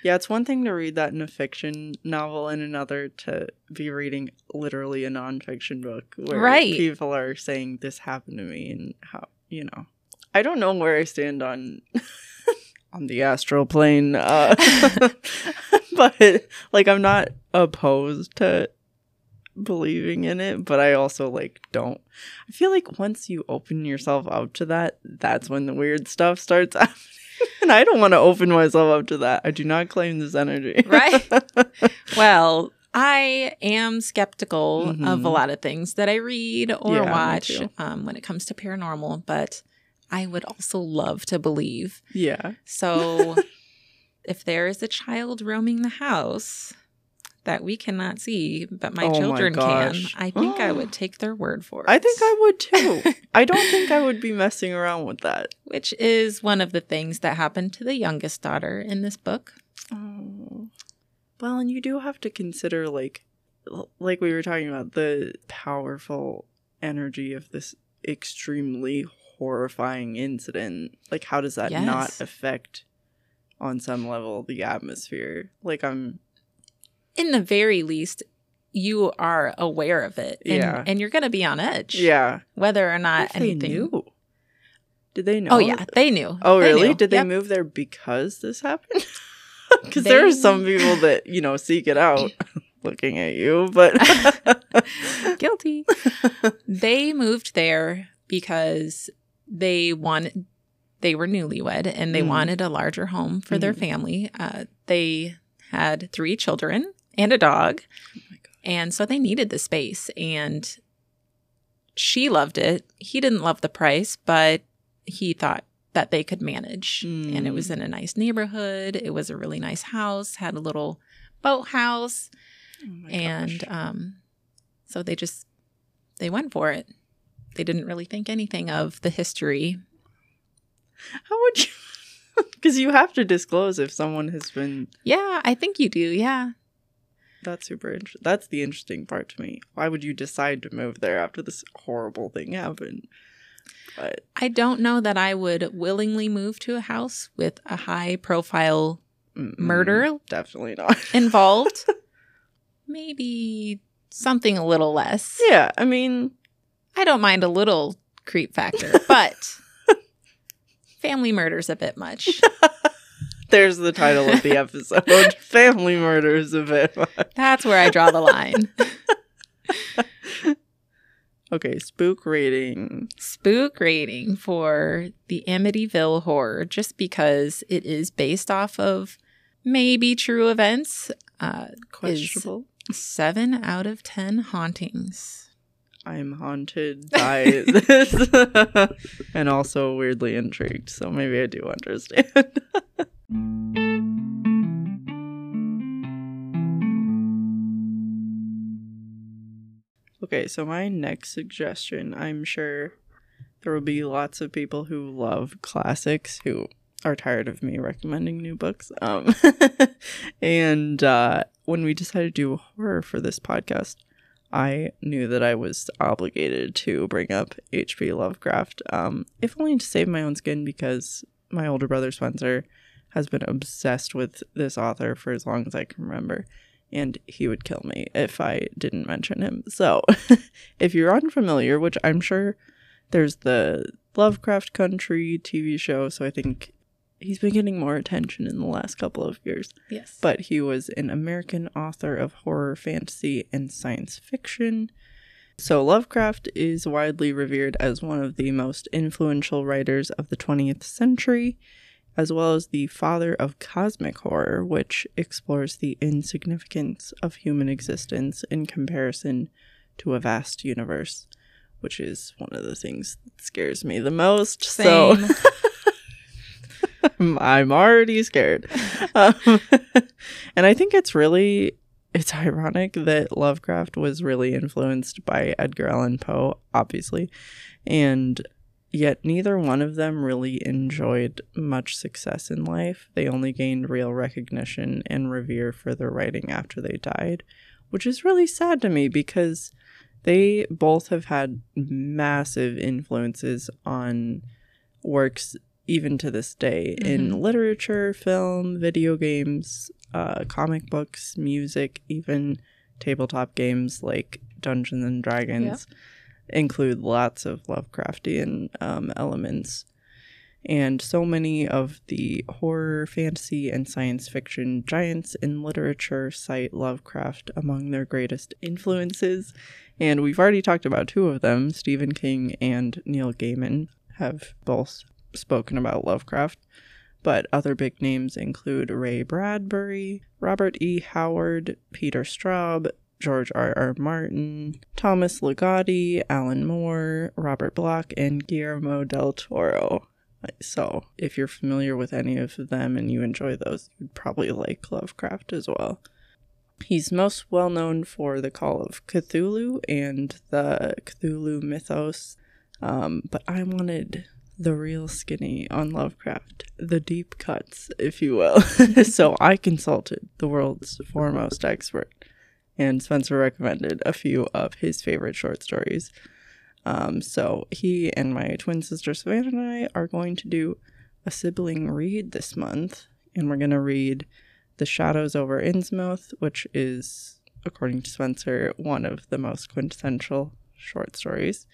Yeah, it's one thing to read that in a fiction novel and another to be reading literally a nonfiction book where Right. people are saying this happened to me and how you know. I don't know where I stand on [laughs] on the astral plane. Uh, [laughs] but like I'm not opposed to believing in it, but I also like don't. I feel like once you open yourself up to that, that's when the weird stuff starts [laughs] happening. and I don't want to open myself up to that. I do not claim this energy. Right. [laughs] Well, I am skeptical of Mhm. a lot of things that I read or Yeah, watch um, when it comes to paranormal, but I would also love to believe. yeah. So, [laughs] if there is a child roaming the house that we cannot see, but my Oh my children can. I think I would [gasps] take their word for it. I think I would too. [laughs] I don't think I would be messing around with that. Which is one of the things that happened to the youngest daughter in this book. Oh. Well, and you do have to consider like like we were talking about the powerful energy of this extremely horrifying incident. Like how does that not affect on some level the atmosphere? Like I'm In the very least, you are aware of it. And, Yeah. And you're going to be on edge. yeah. Whether or not If they anything. knew. Did they know? Oh, yeah. They knew. Oh, They really? knew. Did they Yep. move there because this happened? [laughs] Because there are some people that you know seek it out, [laughs] [laughs] looking at you, but Guilty. they moved there because they wanted they were newlywed and they Mm. wanted a larger home for their Mhm. family. Uh, they had three children and a dog, Oh my God. and so they needed the space. And she loved it. He didn't love the price, but he thought that they could manage. And it Mm. was in a nice neighborhood. It was a really nice house. Had a little boathouse Oh and um, so they just they went for it. They didn't really think anything of the history. how would you? [laughs] Because you have to disclose if someone has been. Yeah, I think you do. Yeah, That's super interesting. That's the interesting part to me. Why would you decide to move there after this horrible thing happened? But I don't know that I would willingly move to a house with a high profile mm, Murder? definitely not. [laughs] involved. Maybe something a little less. yeah, I mean, I don't mind a little creep factor, [laughs] but family murder's a bit much. [laughs] there's the title of the episode: [laughs] "Family Murders of it." That's where I draw the line. okay, spook rating. spook rating for the Amityville horror just because it is based off of maybe true events. Uh, Questionable. seven out of 10 hauntings. I'm haunted by this [laughs] and also weirdly intrigued. So maybe I do understand. [laughs] okay, so my next suggestion, I'm sure there will be lots of people who love classics who are tired of me recommending new books. Um, [laughs] and uh, when we decided to do horror for this podcast, I knew that I was obligated to bring up H.P. Lovecraft, um, if only to save my own skin, because my older brother Spencer has been obsessed with this author for as long as I can remember, and he would kill me if I didn't mention him. So, [laughs] if you're unfamiliar, which I'm sure there's the Lovecraft Country TV show, so I think he's been getting more attention in the last couple of years. Yes. But he was an American author of horror, fantasy, and science fiction. So Lovecraft is widely revered as one of the most influential writers of the 20th century, as well as the father of cosmic horror, which explores the insignificance of human existence in comparison to a vast universe, which is one of the things that scares me the most. Same. So [laughs] [laughs] I'm already scared. Um, [laughs] and I think it's really it's ironic that Lovecraft was really influenced by Edgar Allan Poe, obviously, and yet neither one of them really enjoyed much success in life. They only gained real recognition and revere for their writing after they died, which is really sad to me because they both have had massive influences on works even to this day in literature, film, video games, uh, comic books, music, even tabletop games like Dungeons and Dragons include lots of Lovecraftian um, elements. And so many of the horror, fantasy, and science fiction giants in literature cite Lovecraft among their greatest influences. And we've already talked about two of them Stephen King and Neil Gaiman have both spoken about Lovecraft, but other big names include Ray Bradbury, Robert E. Howard, Peter Straub, George R. R. Martin, Thomas Ligotti, Alan Moore, Robert Bloch, and Guillermo del Toro. So, if you're familiar with any of them and you enjoy those, you'd probably like Lovecraft as well. He's most well known for the Call of Cthulhu and the Cthulhu mythos, um, but I wanted the real skinny on Lovecraft, the deep cuts, if you will. [laughs] so I consulted the world's foremost expert, and Spencer recommended a few of his favorite short stories. Um, so he and my twin sister Savannah and I are going to do a sibling read this month, and we're going to read The Shadows over Innsmouth, which is, according to Spencer, one of the most quintessential short stories.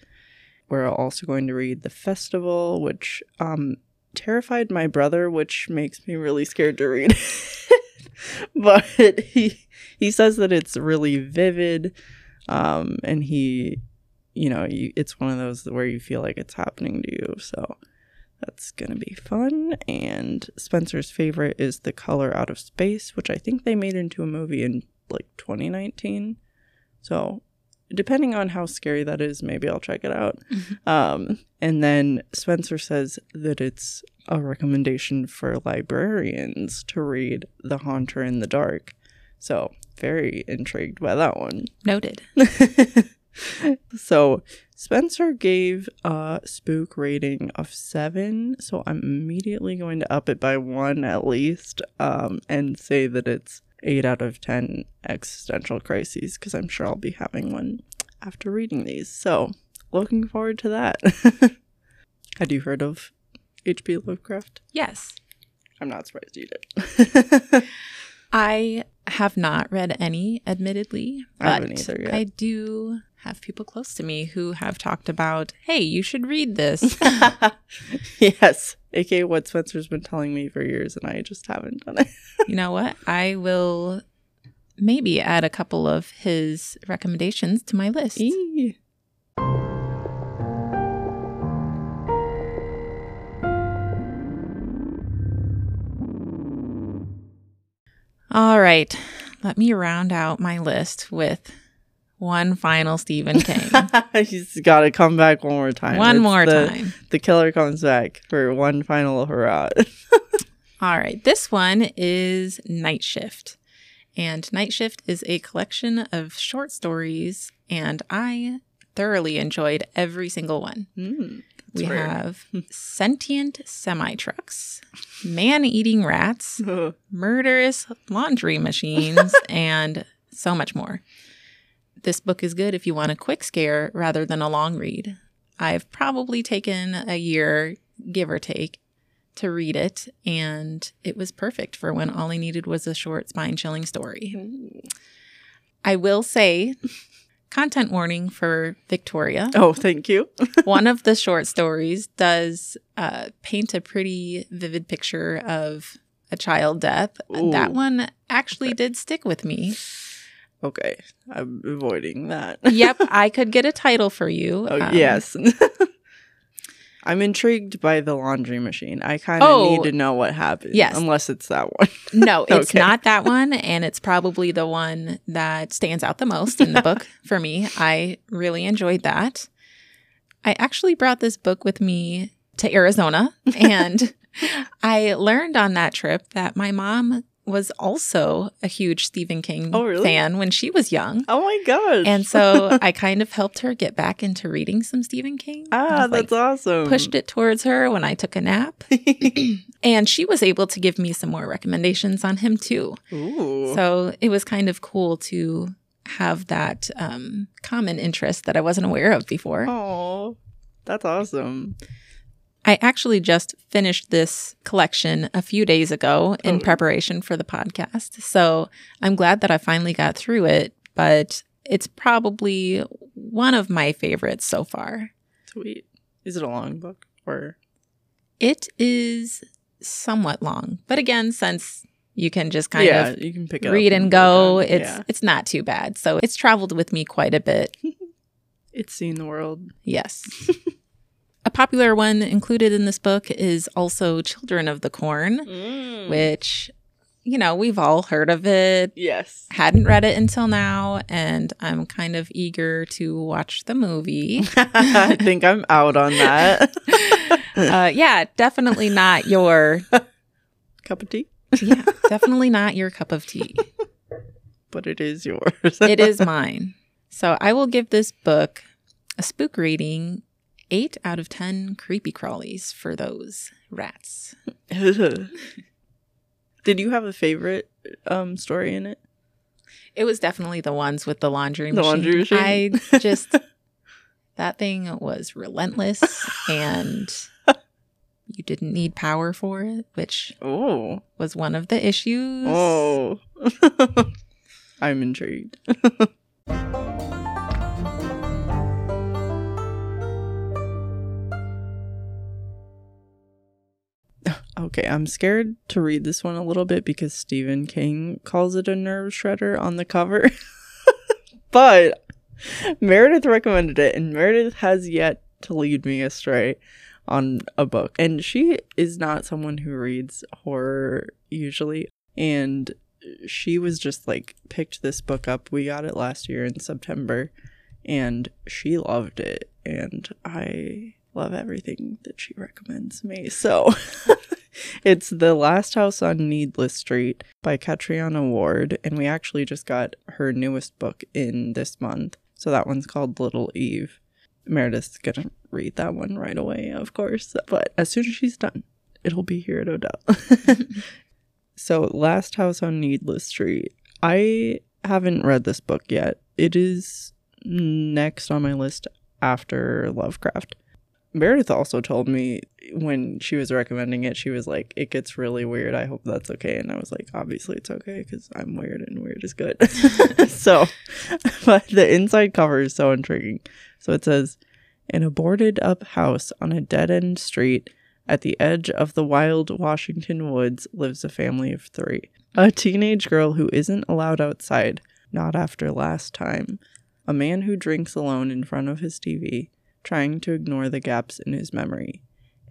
We're also going to read The Festival, which um, terrified my brother, which makes me really scared to read. [laughs] but he he says that it's really vivid, um, and he, you know, you, it's one of those where you feel like it's happening to you. So that's gonna be fun. And Spencer's favorite is The Color Out of Space, which I think they made into a movie in like 2019. So depending on how scary that is, maybe I'll check it out. Um, and then Spencer says that it's a recommendation for librarians to read The Haunter in the Dark. So, very intrigued by that one. [laughs] Noted. so, Spencer gave a spook rating of seven. So, I'm immediately going to up it by one at least um, and say that it's eight out of 10 existential crises because I'm sure I'll be having one after reading these. So, looking forward to that. [laughs] Had you heard of H.P. Lovecraft? Yes. I'm not surprised you did. [laughs] I have not read any, admittedly, I but haven't either yet. I do have people close to me who have talked about, hey, you should read this. [laughs] yes, aka what Spencer's been telling me for years, and I just haven't done it. [laughs] you know what? I will maybe add a couple of his recommendations to my list. Eee. All right, let me round out my list with one final Stephen King. [laughs] He's got to come back one more time. one It's more the- time. The killer comes back for one final hurrah. [laughs] All right. This one is Night Shift. And Night Shift is a collection of short stories, and I thoroughly enjoyed every single one. Hmm, we rare. have [laughs] sentient semi trucks, man eating rats, murderous laundry machines, and so much more. This book is good if you want a quick scare rather than a long read. I've probably taken a year, give or take, to read it, and it was perfect for when all I needed was a short, spine chilling story. I will say, [laughs] content warning for Victoria. oh, thank you. [laughs] One of the short stories does uh, paint a pretty vivid picture of a child death. Ooh. That one actually did stick with me. Okay, I'm avoiding that. yep, [laughs] I could get a title for you. Oh, Um, yes. [laughs] I'm intrigued by the laundry machine. I kind of Oh, need to know what happened. yes. Unless it's that one. [laughs] No, it's Okay. not that one. And it's probably the one that stands out the most in the book for me. I really enjoyed that. I actually brought this book with me to Arizona. And I learned on that trip that my mom was also a huge Stephen King Oh, really? fan when she was young. Oh my gosh. And so [laughs] I kind of helped her get back into reading some Stephen King. Ah, was, like, that's awesome. pushed it towards her when I took a nap. [laughs] [clears throat] And she was able to give me some more recommendations on him too. Ooh. So it was kind of cool to have that um, common interest that I wasn't aware of before. Oh, that's awesome. I actually just finished this collection a few days ago in Oh. preparation for the podcast. So I'm glad that I finally got through it, but it's probably one of my favorites so far. Sweet. Is it a long book or? It is somewhat long, but again, since you can just kind yeah, of you can pick it read and it go, it's Yeah. it's not too bad. So it's traveled with me quite a bit. [laughs] it's seen the world. Yes. [laughs] a popular one included in this book is also Children of the Corn, Mm. which, you know, we've all heard of it. Yes. Hadn't read it until now, and I'm kind of eager to watch the movie. [laughs] I think I'm out on that. [laughs] uh, yeah, definitely not your, [laughs] Cup of tea, yeah, definitely not your cup of tea. but it is yours. It is mine. So I will give this book a spook rating. Eight out of 10 creepy crawlies for those rats. [laughs] Did you have a favorite um story in it? It was definitely the ones with the laundry The machine. laundry machine? I just [laughs] that thing was relentless [laughs] and you didn't need power for it, which Oh. was one of the issues. Oh. I'm intrigued. Okay, I'm scared to read this one a little bit because Stephen King calls it a nerve shredder on the cover. [laughs] but Meredith recommended it, and Meredith has yet to lead me astray on a book. And she is not someone who reads horror usually. And she was just like, picked this book up. We got it last year in September, and she loved it. And I love everything that she recommends me. So [laughs] it's The Last House on Needless Street by Catriona Ward. And we actually just got her newest book in this month. So that one's called Little Eve. Meredith's gonna read that one right away, of course. But as soon as she's done, it'll be here at Odell. [laughs] so, Last House on Needless Street. I haven't read this book yet. It is next on my list after Lovecraft. Meredith also told me when she was recommending it, she was like, it gets really weird. I hope that's okay. And I was like, obviously it's okay because I'm weird and weird is good. [laughs] [laughs] so, but the inside cover is so intriguing. So it says, in a boarded up house on a dead end street at the edge of the wild Washington woods lives a family of three. A teenage girl who isn't allowed outside, not after last time. A man who drinks alone in front of his TV, trying to ignore the gaps in his memory.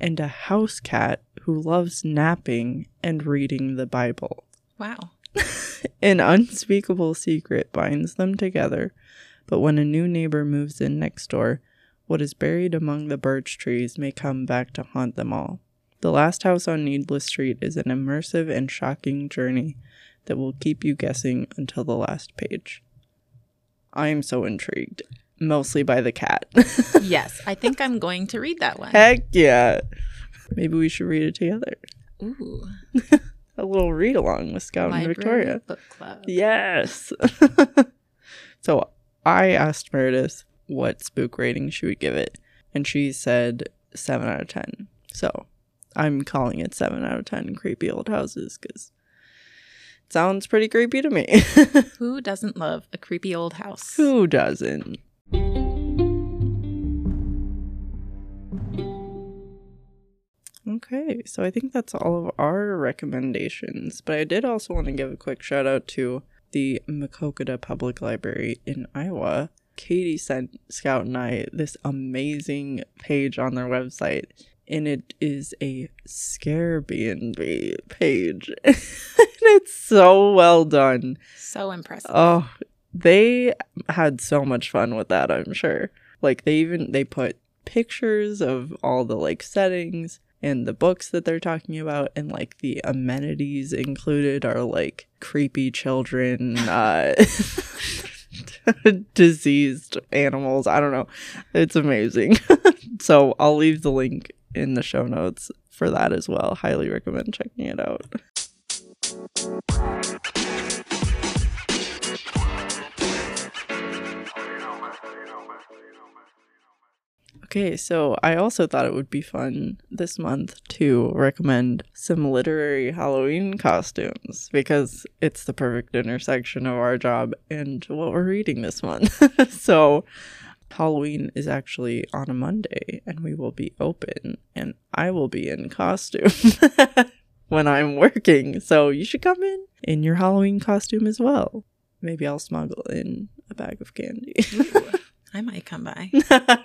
And a house cat who loves napping and reading the Bible. Wow. [laughs] An unspeakable secret binds them together, But when a new neighbor moves in next door, what is buried among the birch trees may come back to haunt them all. The Last House on Needless Street is an immersive and shocking journey that will keep you guessing until the last page. I am so intrigued, mostly by the cat. [laughs] yes, I think I'm going to read that one. Heck yeah. Maybe we should read it together. Ooh. [laughs] A little read along with Scout and Victoria. Book Club. Yes. [laughs] so I asked Meredith what spook rating she would give it, and she said 7 out of 10. So I'm calling it 7 out of 10 creepy old houses because it sounds pretty creepy to me. Who doesn't love a creepy old house? Who doesn't? Okay, so I think that's all of our recommendations. But I did also want to give a quick shout out to the Maquoketa Public Library in Iowa. Katie sent Scout and I this amazing page on their website, and it is a Scarebnb page. [laughs] and it's so well done. So impressive. Oh, they had so much fun with that, I'm sure. Like they even they put pictures of all the like settings and the books that they're talking about and like the amenities included are like creepy children [laughs] uh [laughs] diseased animals. I don't know. It's amazing. [laughs] So i'll leave the link in the show notes for that as well. Highly recommend checking it out Okay, so I also thought it would be fun this month to recommend some literary Halloween costumes because it's the perfect intersection of our job and what we're reading this month. [laughs] so, Halloween is actually on a Monday and we will be open and I will be in costume [laughs] when I'm working. So, you should come in in your Halloween costume as well. Maybe I'll smuggle in a bag of candy. I might come by.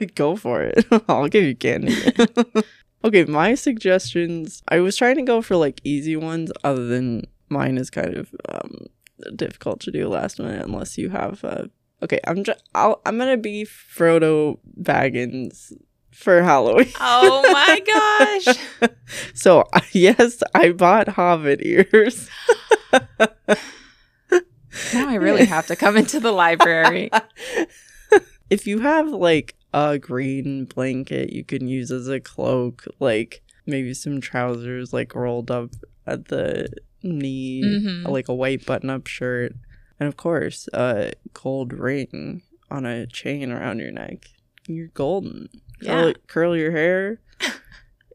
[laughs] go for it. [laughs] I'll give you candy. [laughs] okay, my suggestions. I was trying to go for like easy ones, other than mine is kind of um, difficult to do last minute unless you have. Uh, okay, I'm just. I'll, I'm gonna be Frodo Baggins for Halloween. Oh my gosh! so yes, I bought Hobbit ears. now I really have to come into the library. If you have like a green blanket you can use as a cloak, like maybe some trousers like rolled up at the knee, Mhm. like a white button up shirt, and of course, a gold ring on a chain around your neck. You're golden. Curl, Yeah. curl your hair. [laughs]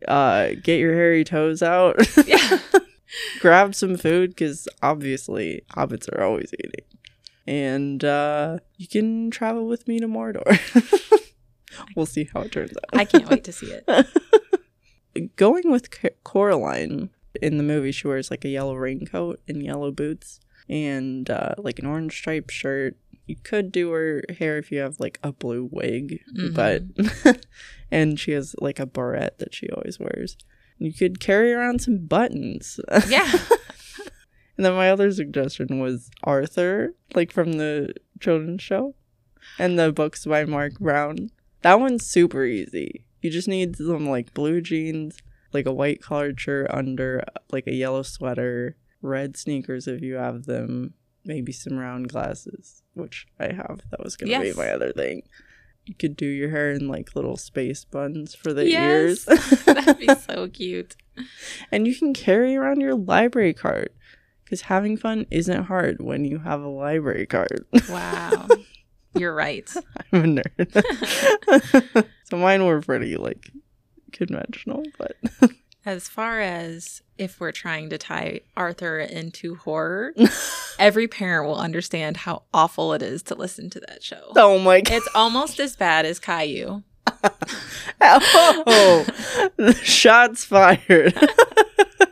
Uh, get your hairy toes out. Yeah. [laughs] Grab some food because obviously hobbits are always eating. And uh, you can travel with me to Mordor. [laughs] we'll see how it turns out. I can't wait to see it. [laughs] Going with C- Coraline in the movie, she wears like a yellow raincoat and yellow boots and uh, like an orange striped shirt. You could do her hair if you have like a blue wig, but [laughs] and she has like a barrette that she always wears. You could carry around some buttons. Yeah. And then my other suggestion was Arthur, like from the children's show, and the books by Marc Brown. That one's super easy. You just need some like blue jeans, like a white collared shirt under, like a yellow sweater, red sneakers if you have them, maybe some round glasses, which I have. That was gonna Yes. be my other thing. You could do your hair in like little space buns for the yes. ears. [laughs] That'd be so [laughs] cute. and you can carry around your library card because having fun isn't hard when you have a library card. Wow. [laughs] You're right. I'm a nerd. [laughs] so mine were pretty like conventional, but [laughs] As far as if we're trying to tie Arthur into horror, every parent will understand how awful it is to listen to that show. oh my god. It's almost as bad as Caillou. Oh, shots fired.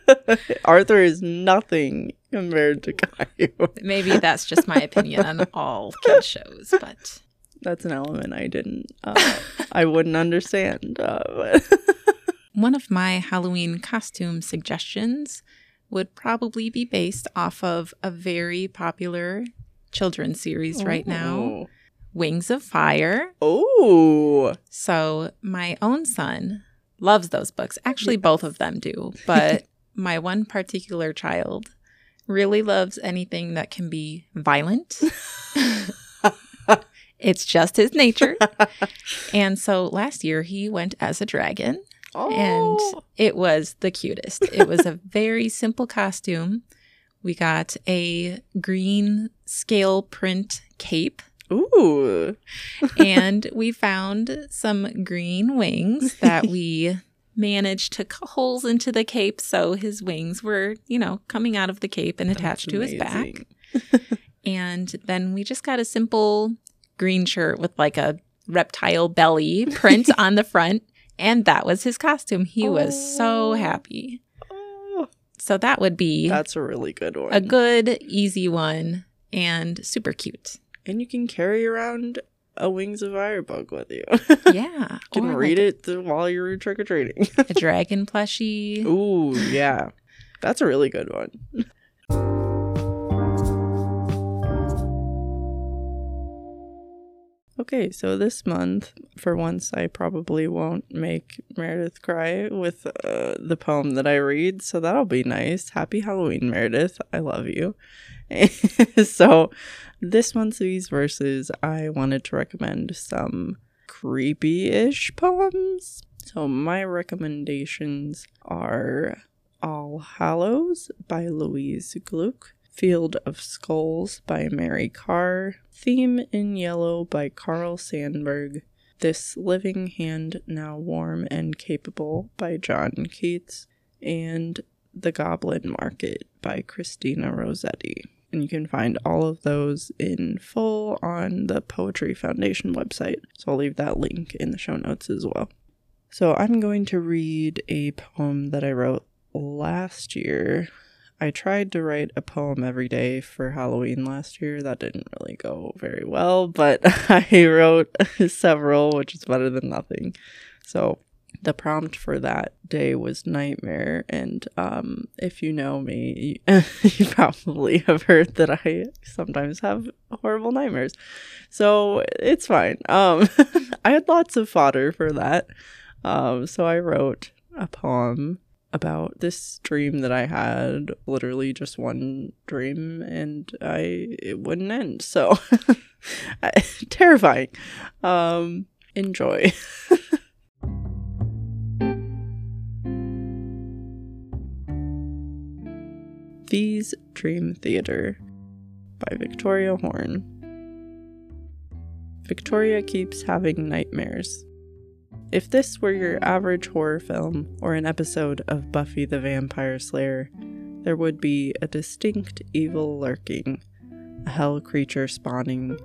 [laughs] Arthur is nothing compared to Caillou. [laughs] Maybe that's just my opinion on all kid shows, but That's an element I didn't, uh, I wouldn't understand. Uh, [laughs] one of my Halloween costume suggestions would probably be based off of a very popular children's series right now, Wings of Fire. Oh, So, my own son loves those books. Actually, both of them do. But my one particular child really loves anything that can be violent. [laughs] it's just his nature. And so last year he went as a dragon oh, and it was the cutest. It was a [laughs] very simple costume. We got a green scale print cape ooh, and we found some green wings that we [laughs] managed to cut holes into the cape so his wings were, you know, coming out of the cape and attached to his back. [laughs] And then we just got a simple green shirt with like a reptile belly [laughs] print on the front. And that was his costume. He was so Oh. happy. Oh, So that would be that's a really good one. a good, easy one and super cute. and you can carry around a Wings of Fire book with you. [laughs] Yeah. [laughs] You can Or read like it while you're trick or treating. [laughs] A dragon plushie. Ooh, yeah. That's a really good one. Okay, so this month, for once, I probably won't make Meredith cry with uh, the poem that I read, so that'll be nice. Happy Halloween, Meredith. I love you. so, this month's these verses, I wanted to recommend some creepy ish poems. So, my recommendations are All Hallows by Louise Gluck, Field of Skulls by Mary Karr, Theme in Yellow by Carl Sandburg, This Living Hand Now Warm and Capable by John Keats, and The Goblin Market by Christina Rossetti. And you can find all of those in full on the Poetry Foundation website. So I'll leave that link in the show notes as well. So I'm going to read a poem that I wrote last year. I tried to write a poem every day for Halloween last year. That didn't really go very well, but [laughs] I wrote [laughs] several, which is better than nothing. So the prompt for that day was nightmare. And um if you know me you [laughs] probably have heard that i sometimes have horrible nightmares. So it's fine. Um [laughs] i had lots of fodder for that. Um so i wrote a poem about this dream that i had literally just one dream and i it wouldn't end. So [laughs] terrifying. Um enjoy These Dream Theater by Victoria Horn. Victoria keeps having nightmares. If this were your average horror film or an episode of Buffy the Vampire Slayer, there would be a distinct evil lurking, a hell creature spawning,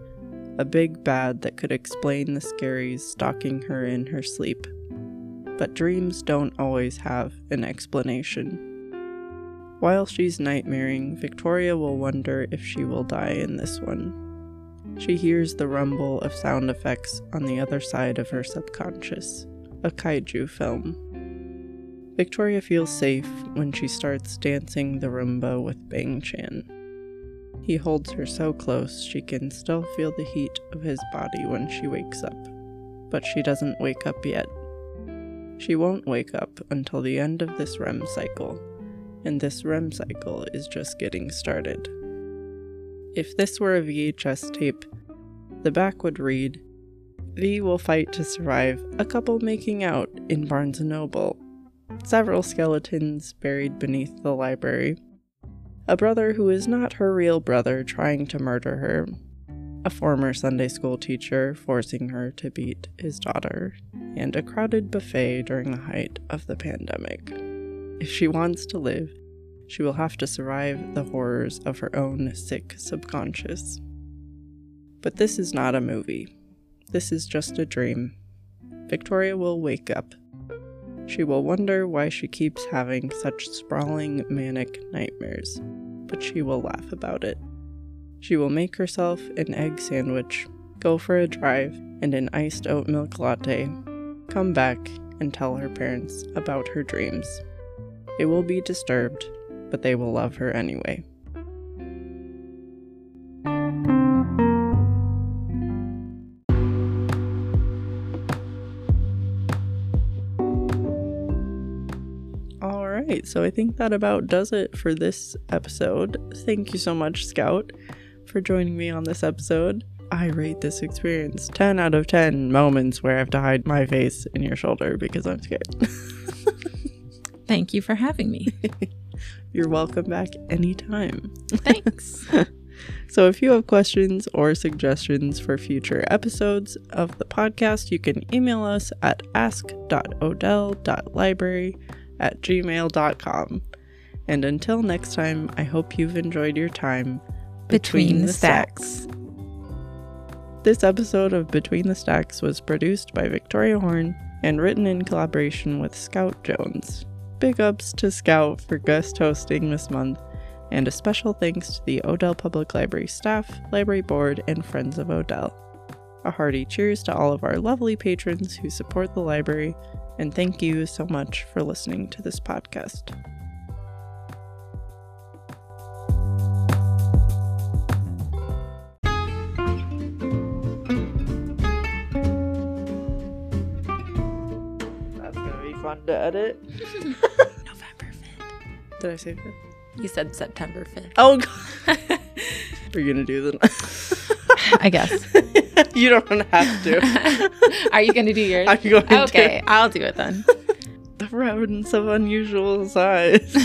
a big bad that could explain the scaries stalking her in her sleep. But dreams don't always have an explanation. While she's nightmaring, Victoria will wonder if she will die in this one. She hears the rumble of sound effects on the other side of her subconscious, a kaiju film. Victoria feels safe when she starts dancing the rumba with Bang Chan. He holds her so close she can still feel the heat of his body when she wakes up. But she doesn't wake up yet. She won't wake up until the end of this REM cycle, and this REM cycle is just getting started. If this were a VHS tape, the back would read V will fight to survive a couple making out in Barnes & Noble. Several skeletons buried beneath the library. A brother who is not her real brother trying to murder her. A former Sunday school teacher forcing her to beat his daughter. And a crowded buffet during the height of the pandemic. If she wants to live, she will have to survive the horrors of her own sick subconscious. But this is not a movie. This is just a dream. Victoria will wake up. She will wonder why she keeps having such sprawling, manic nightmares, but she will laugh about it. She will make herself an egg sandwich, go for a drive, and an iced oat milk latte, come back and tell her parents about her dreams. It will be disturbed, but they will love her anyway. All right, so I think that about does it for this episode. Thank you so much, Scout, for joining me on this episode. I rate this experience 10 out of 10 moments where I have to hide my face in your shoulder because I'm scared. [laughs] Thank you for having me. [laughs] You're welcome back anytime. Thanks. [laughs] So, if you have questions or suggestions for future episodes of the podcast, you can email us at ask.odell.library at gmail.com. And until next time, I hope you've enjoyed your time Between the Stacks. This episode of Between the Stacks was produced by Victoria Horn and written in collaboration with Scout Jones. Big ups to Scout for guest hosting this month, and a special thanks to the Odell Public Library staff, library board, and friends of Odell. A hearty cheers to all of our lovely patrons who support the library, and thank you so much for listening to this podcast. Gonna fun to edit. [laughs] November 5th. Did I say that? You said September 5th. Oh, God. [laughs] [laughs] Are you gonna do that? I guess. you don't have to. Are you going to do yours? I'm going to. okay, I'll do it then. The rodents of unusual size.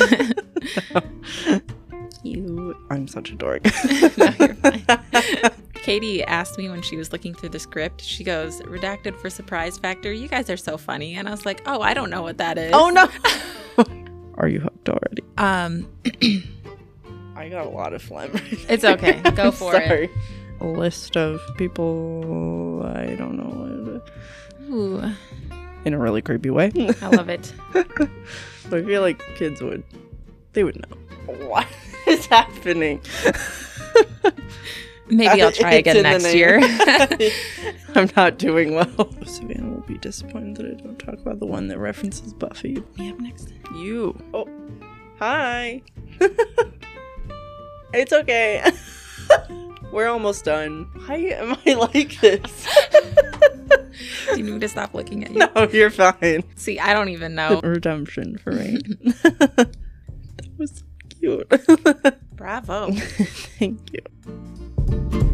You. I'm such a dork. No, you're fine. Katie asked me when she was looking through the script, she goes, redacted for surprise factor. You guys are so funny. And I was like, oh, I don't know what that is. oh no. [laughs] Are you hooked already? Um, [clears throat] I got a lot of phlegm. It's okay. [laughs] Go for it. Sorry. A list of people I don't know ooh, in a really creepy way. [laughs] I love it. I feel like kids would. They would know. What is happening? Maybe I'll try again next year. [laughs] I'm not doing well. Savannah will be disappointed that I don't talk about the one that references Buffy. Me up next. You. Oh. Hi. [laughs] it's okay. [laughs] We're almost done. Why am I like this? Do you need me to stop looking at you? no, you're fine. See, I don't even know. Redemption for me. that was cute. Bravo. Thank you you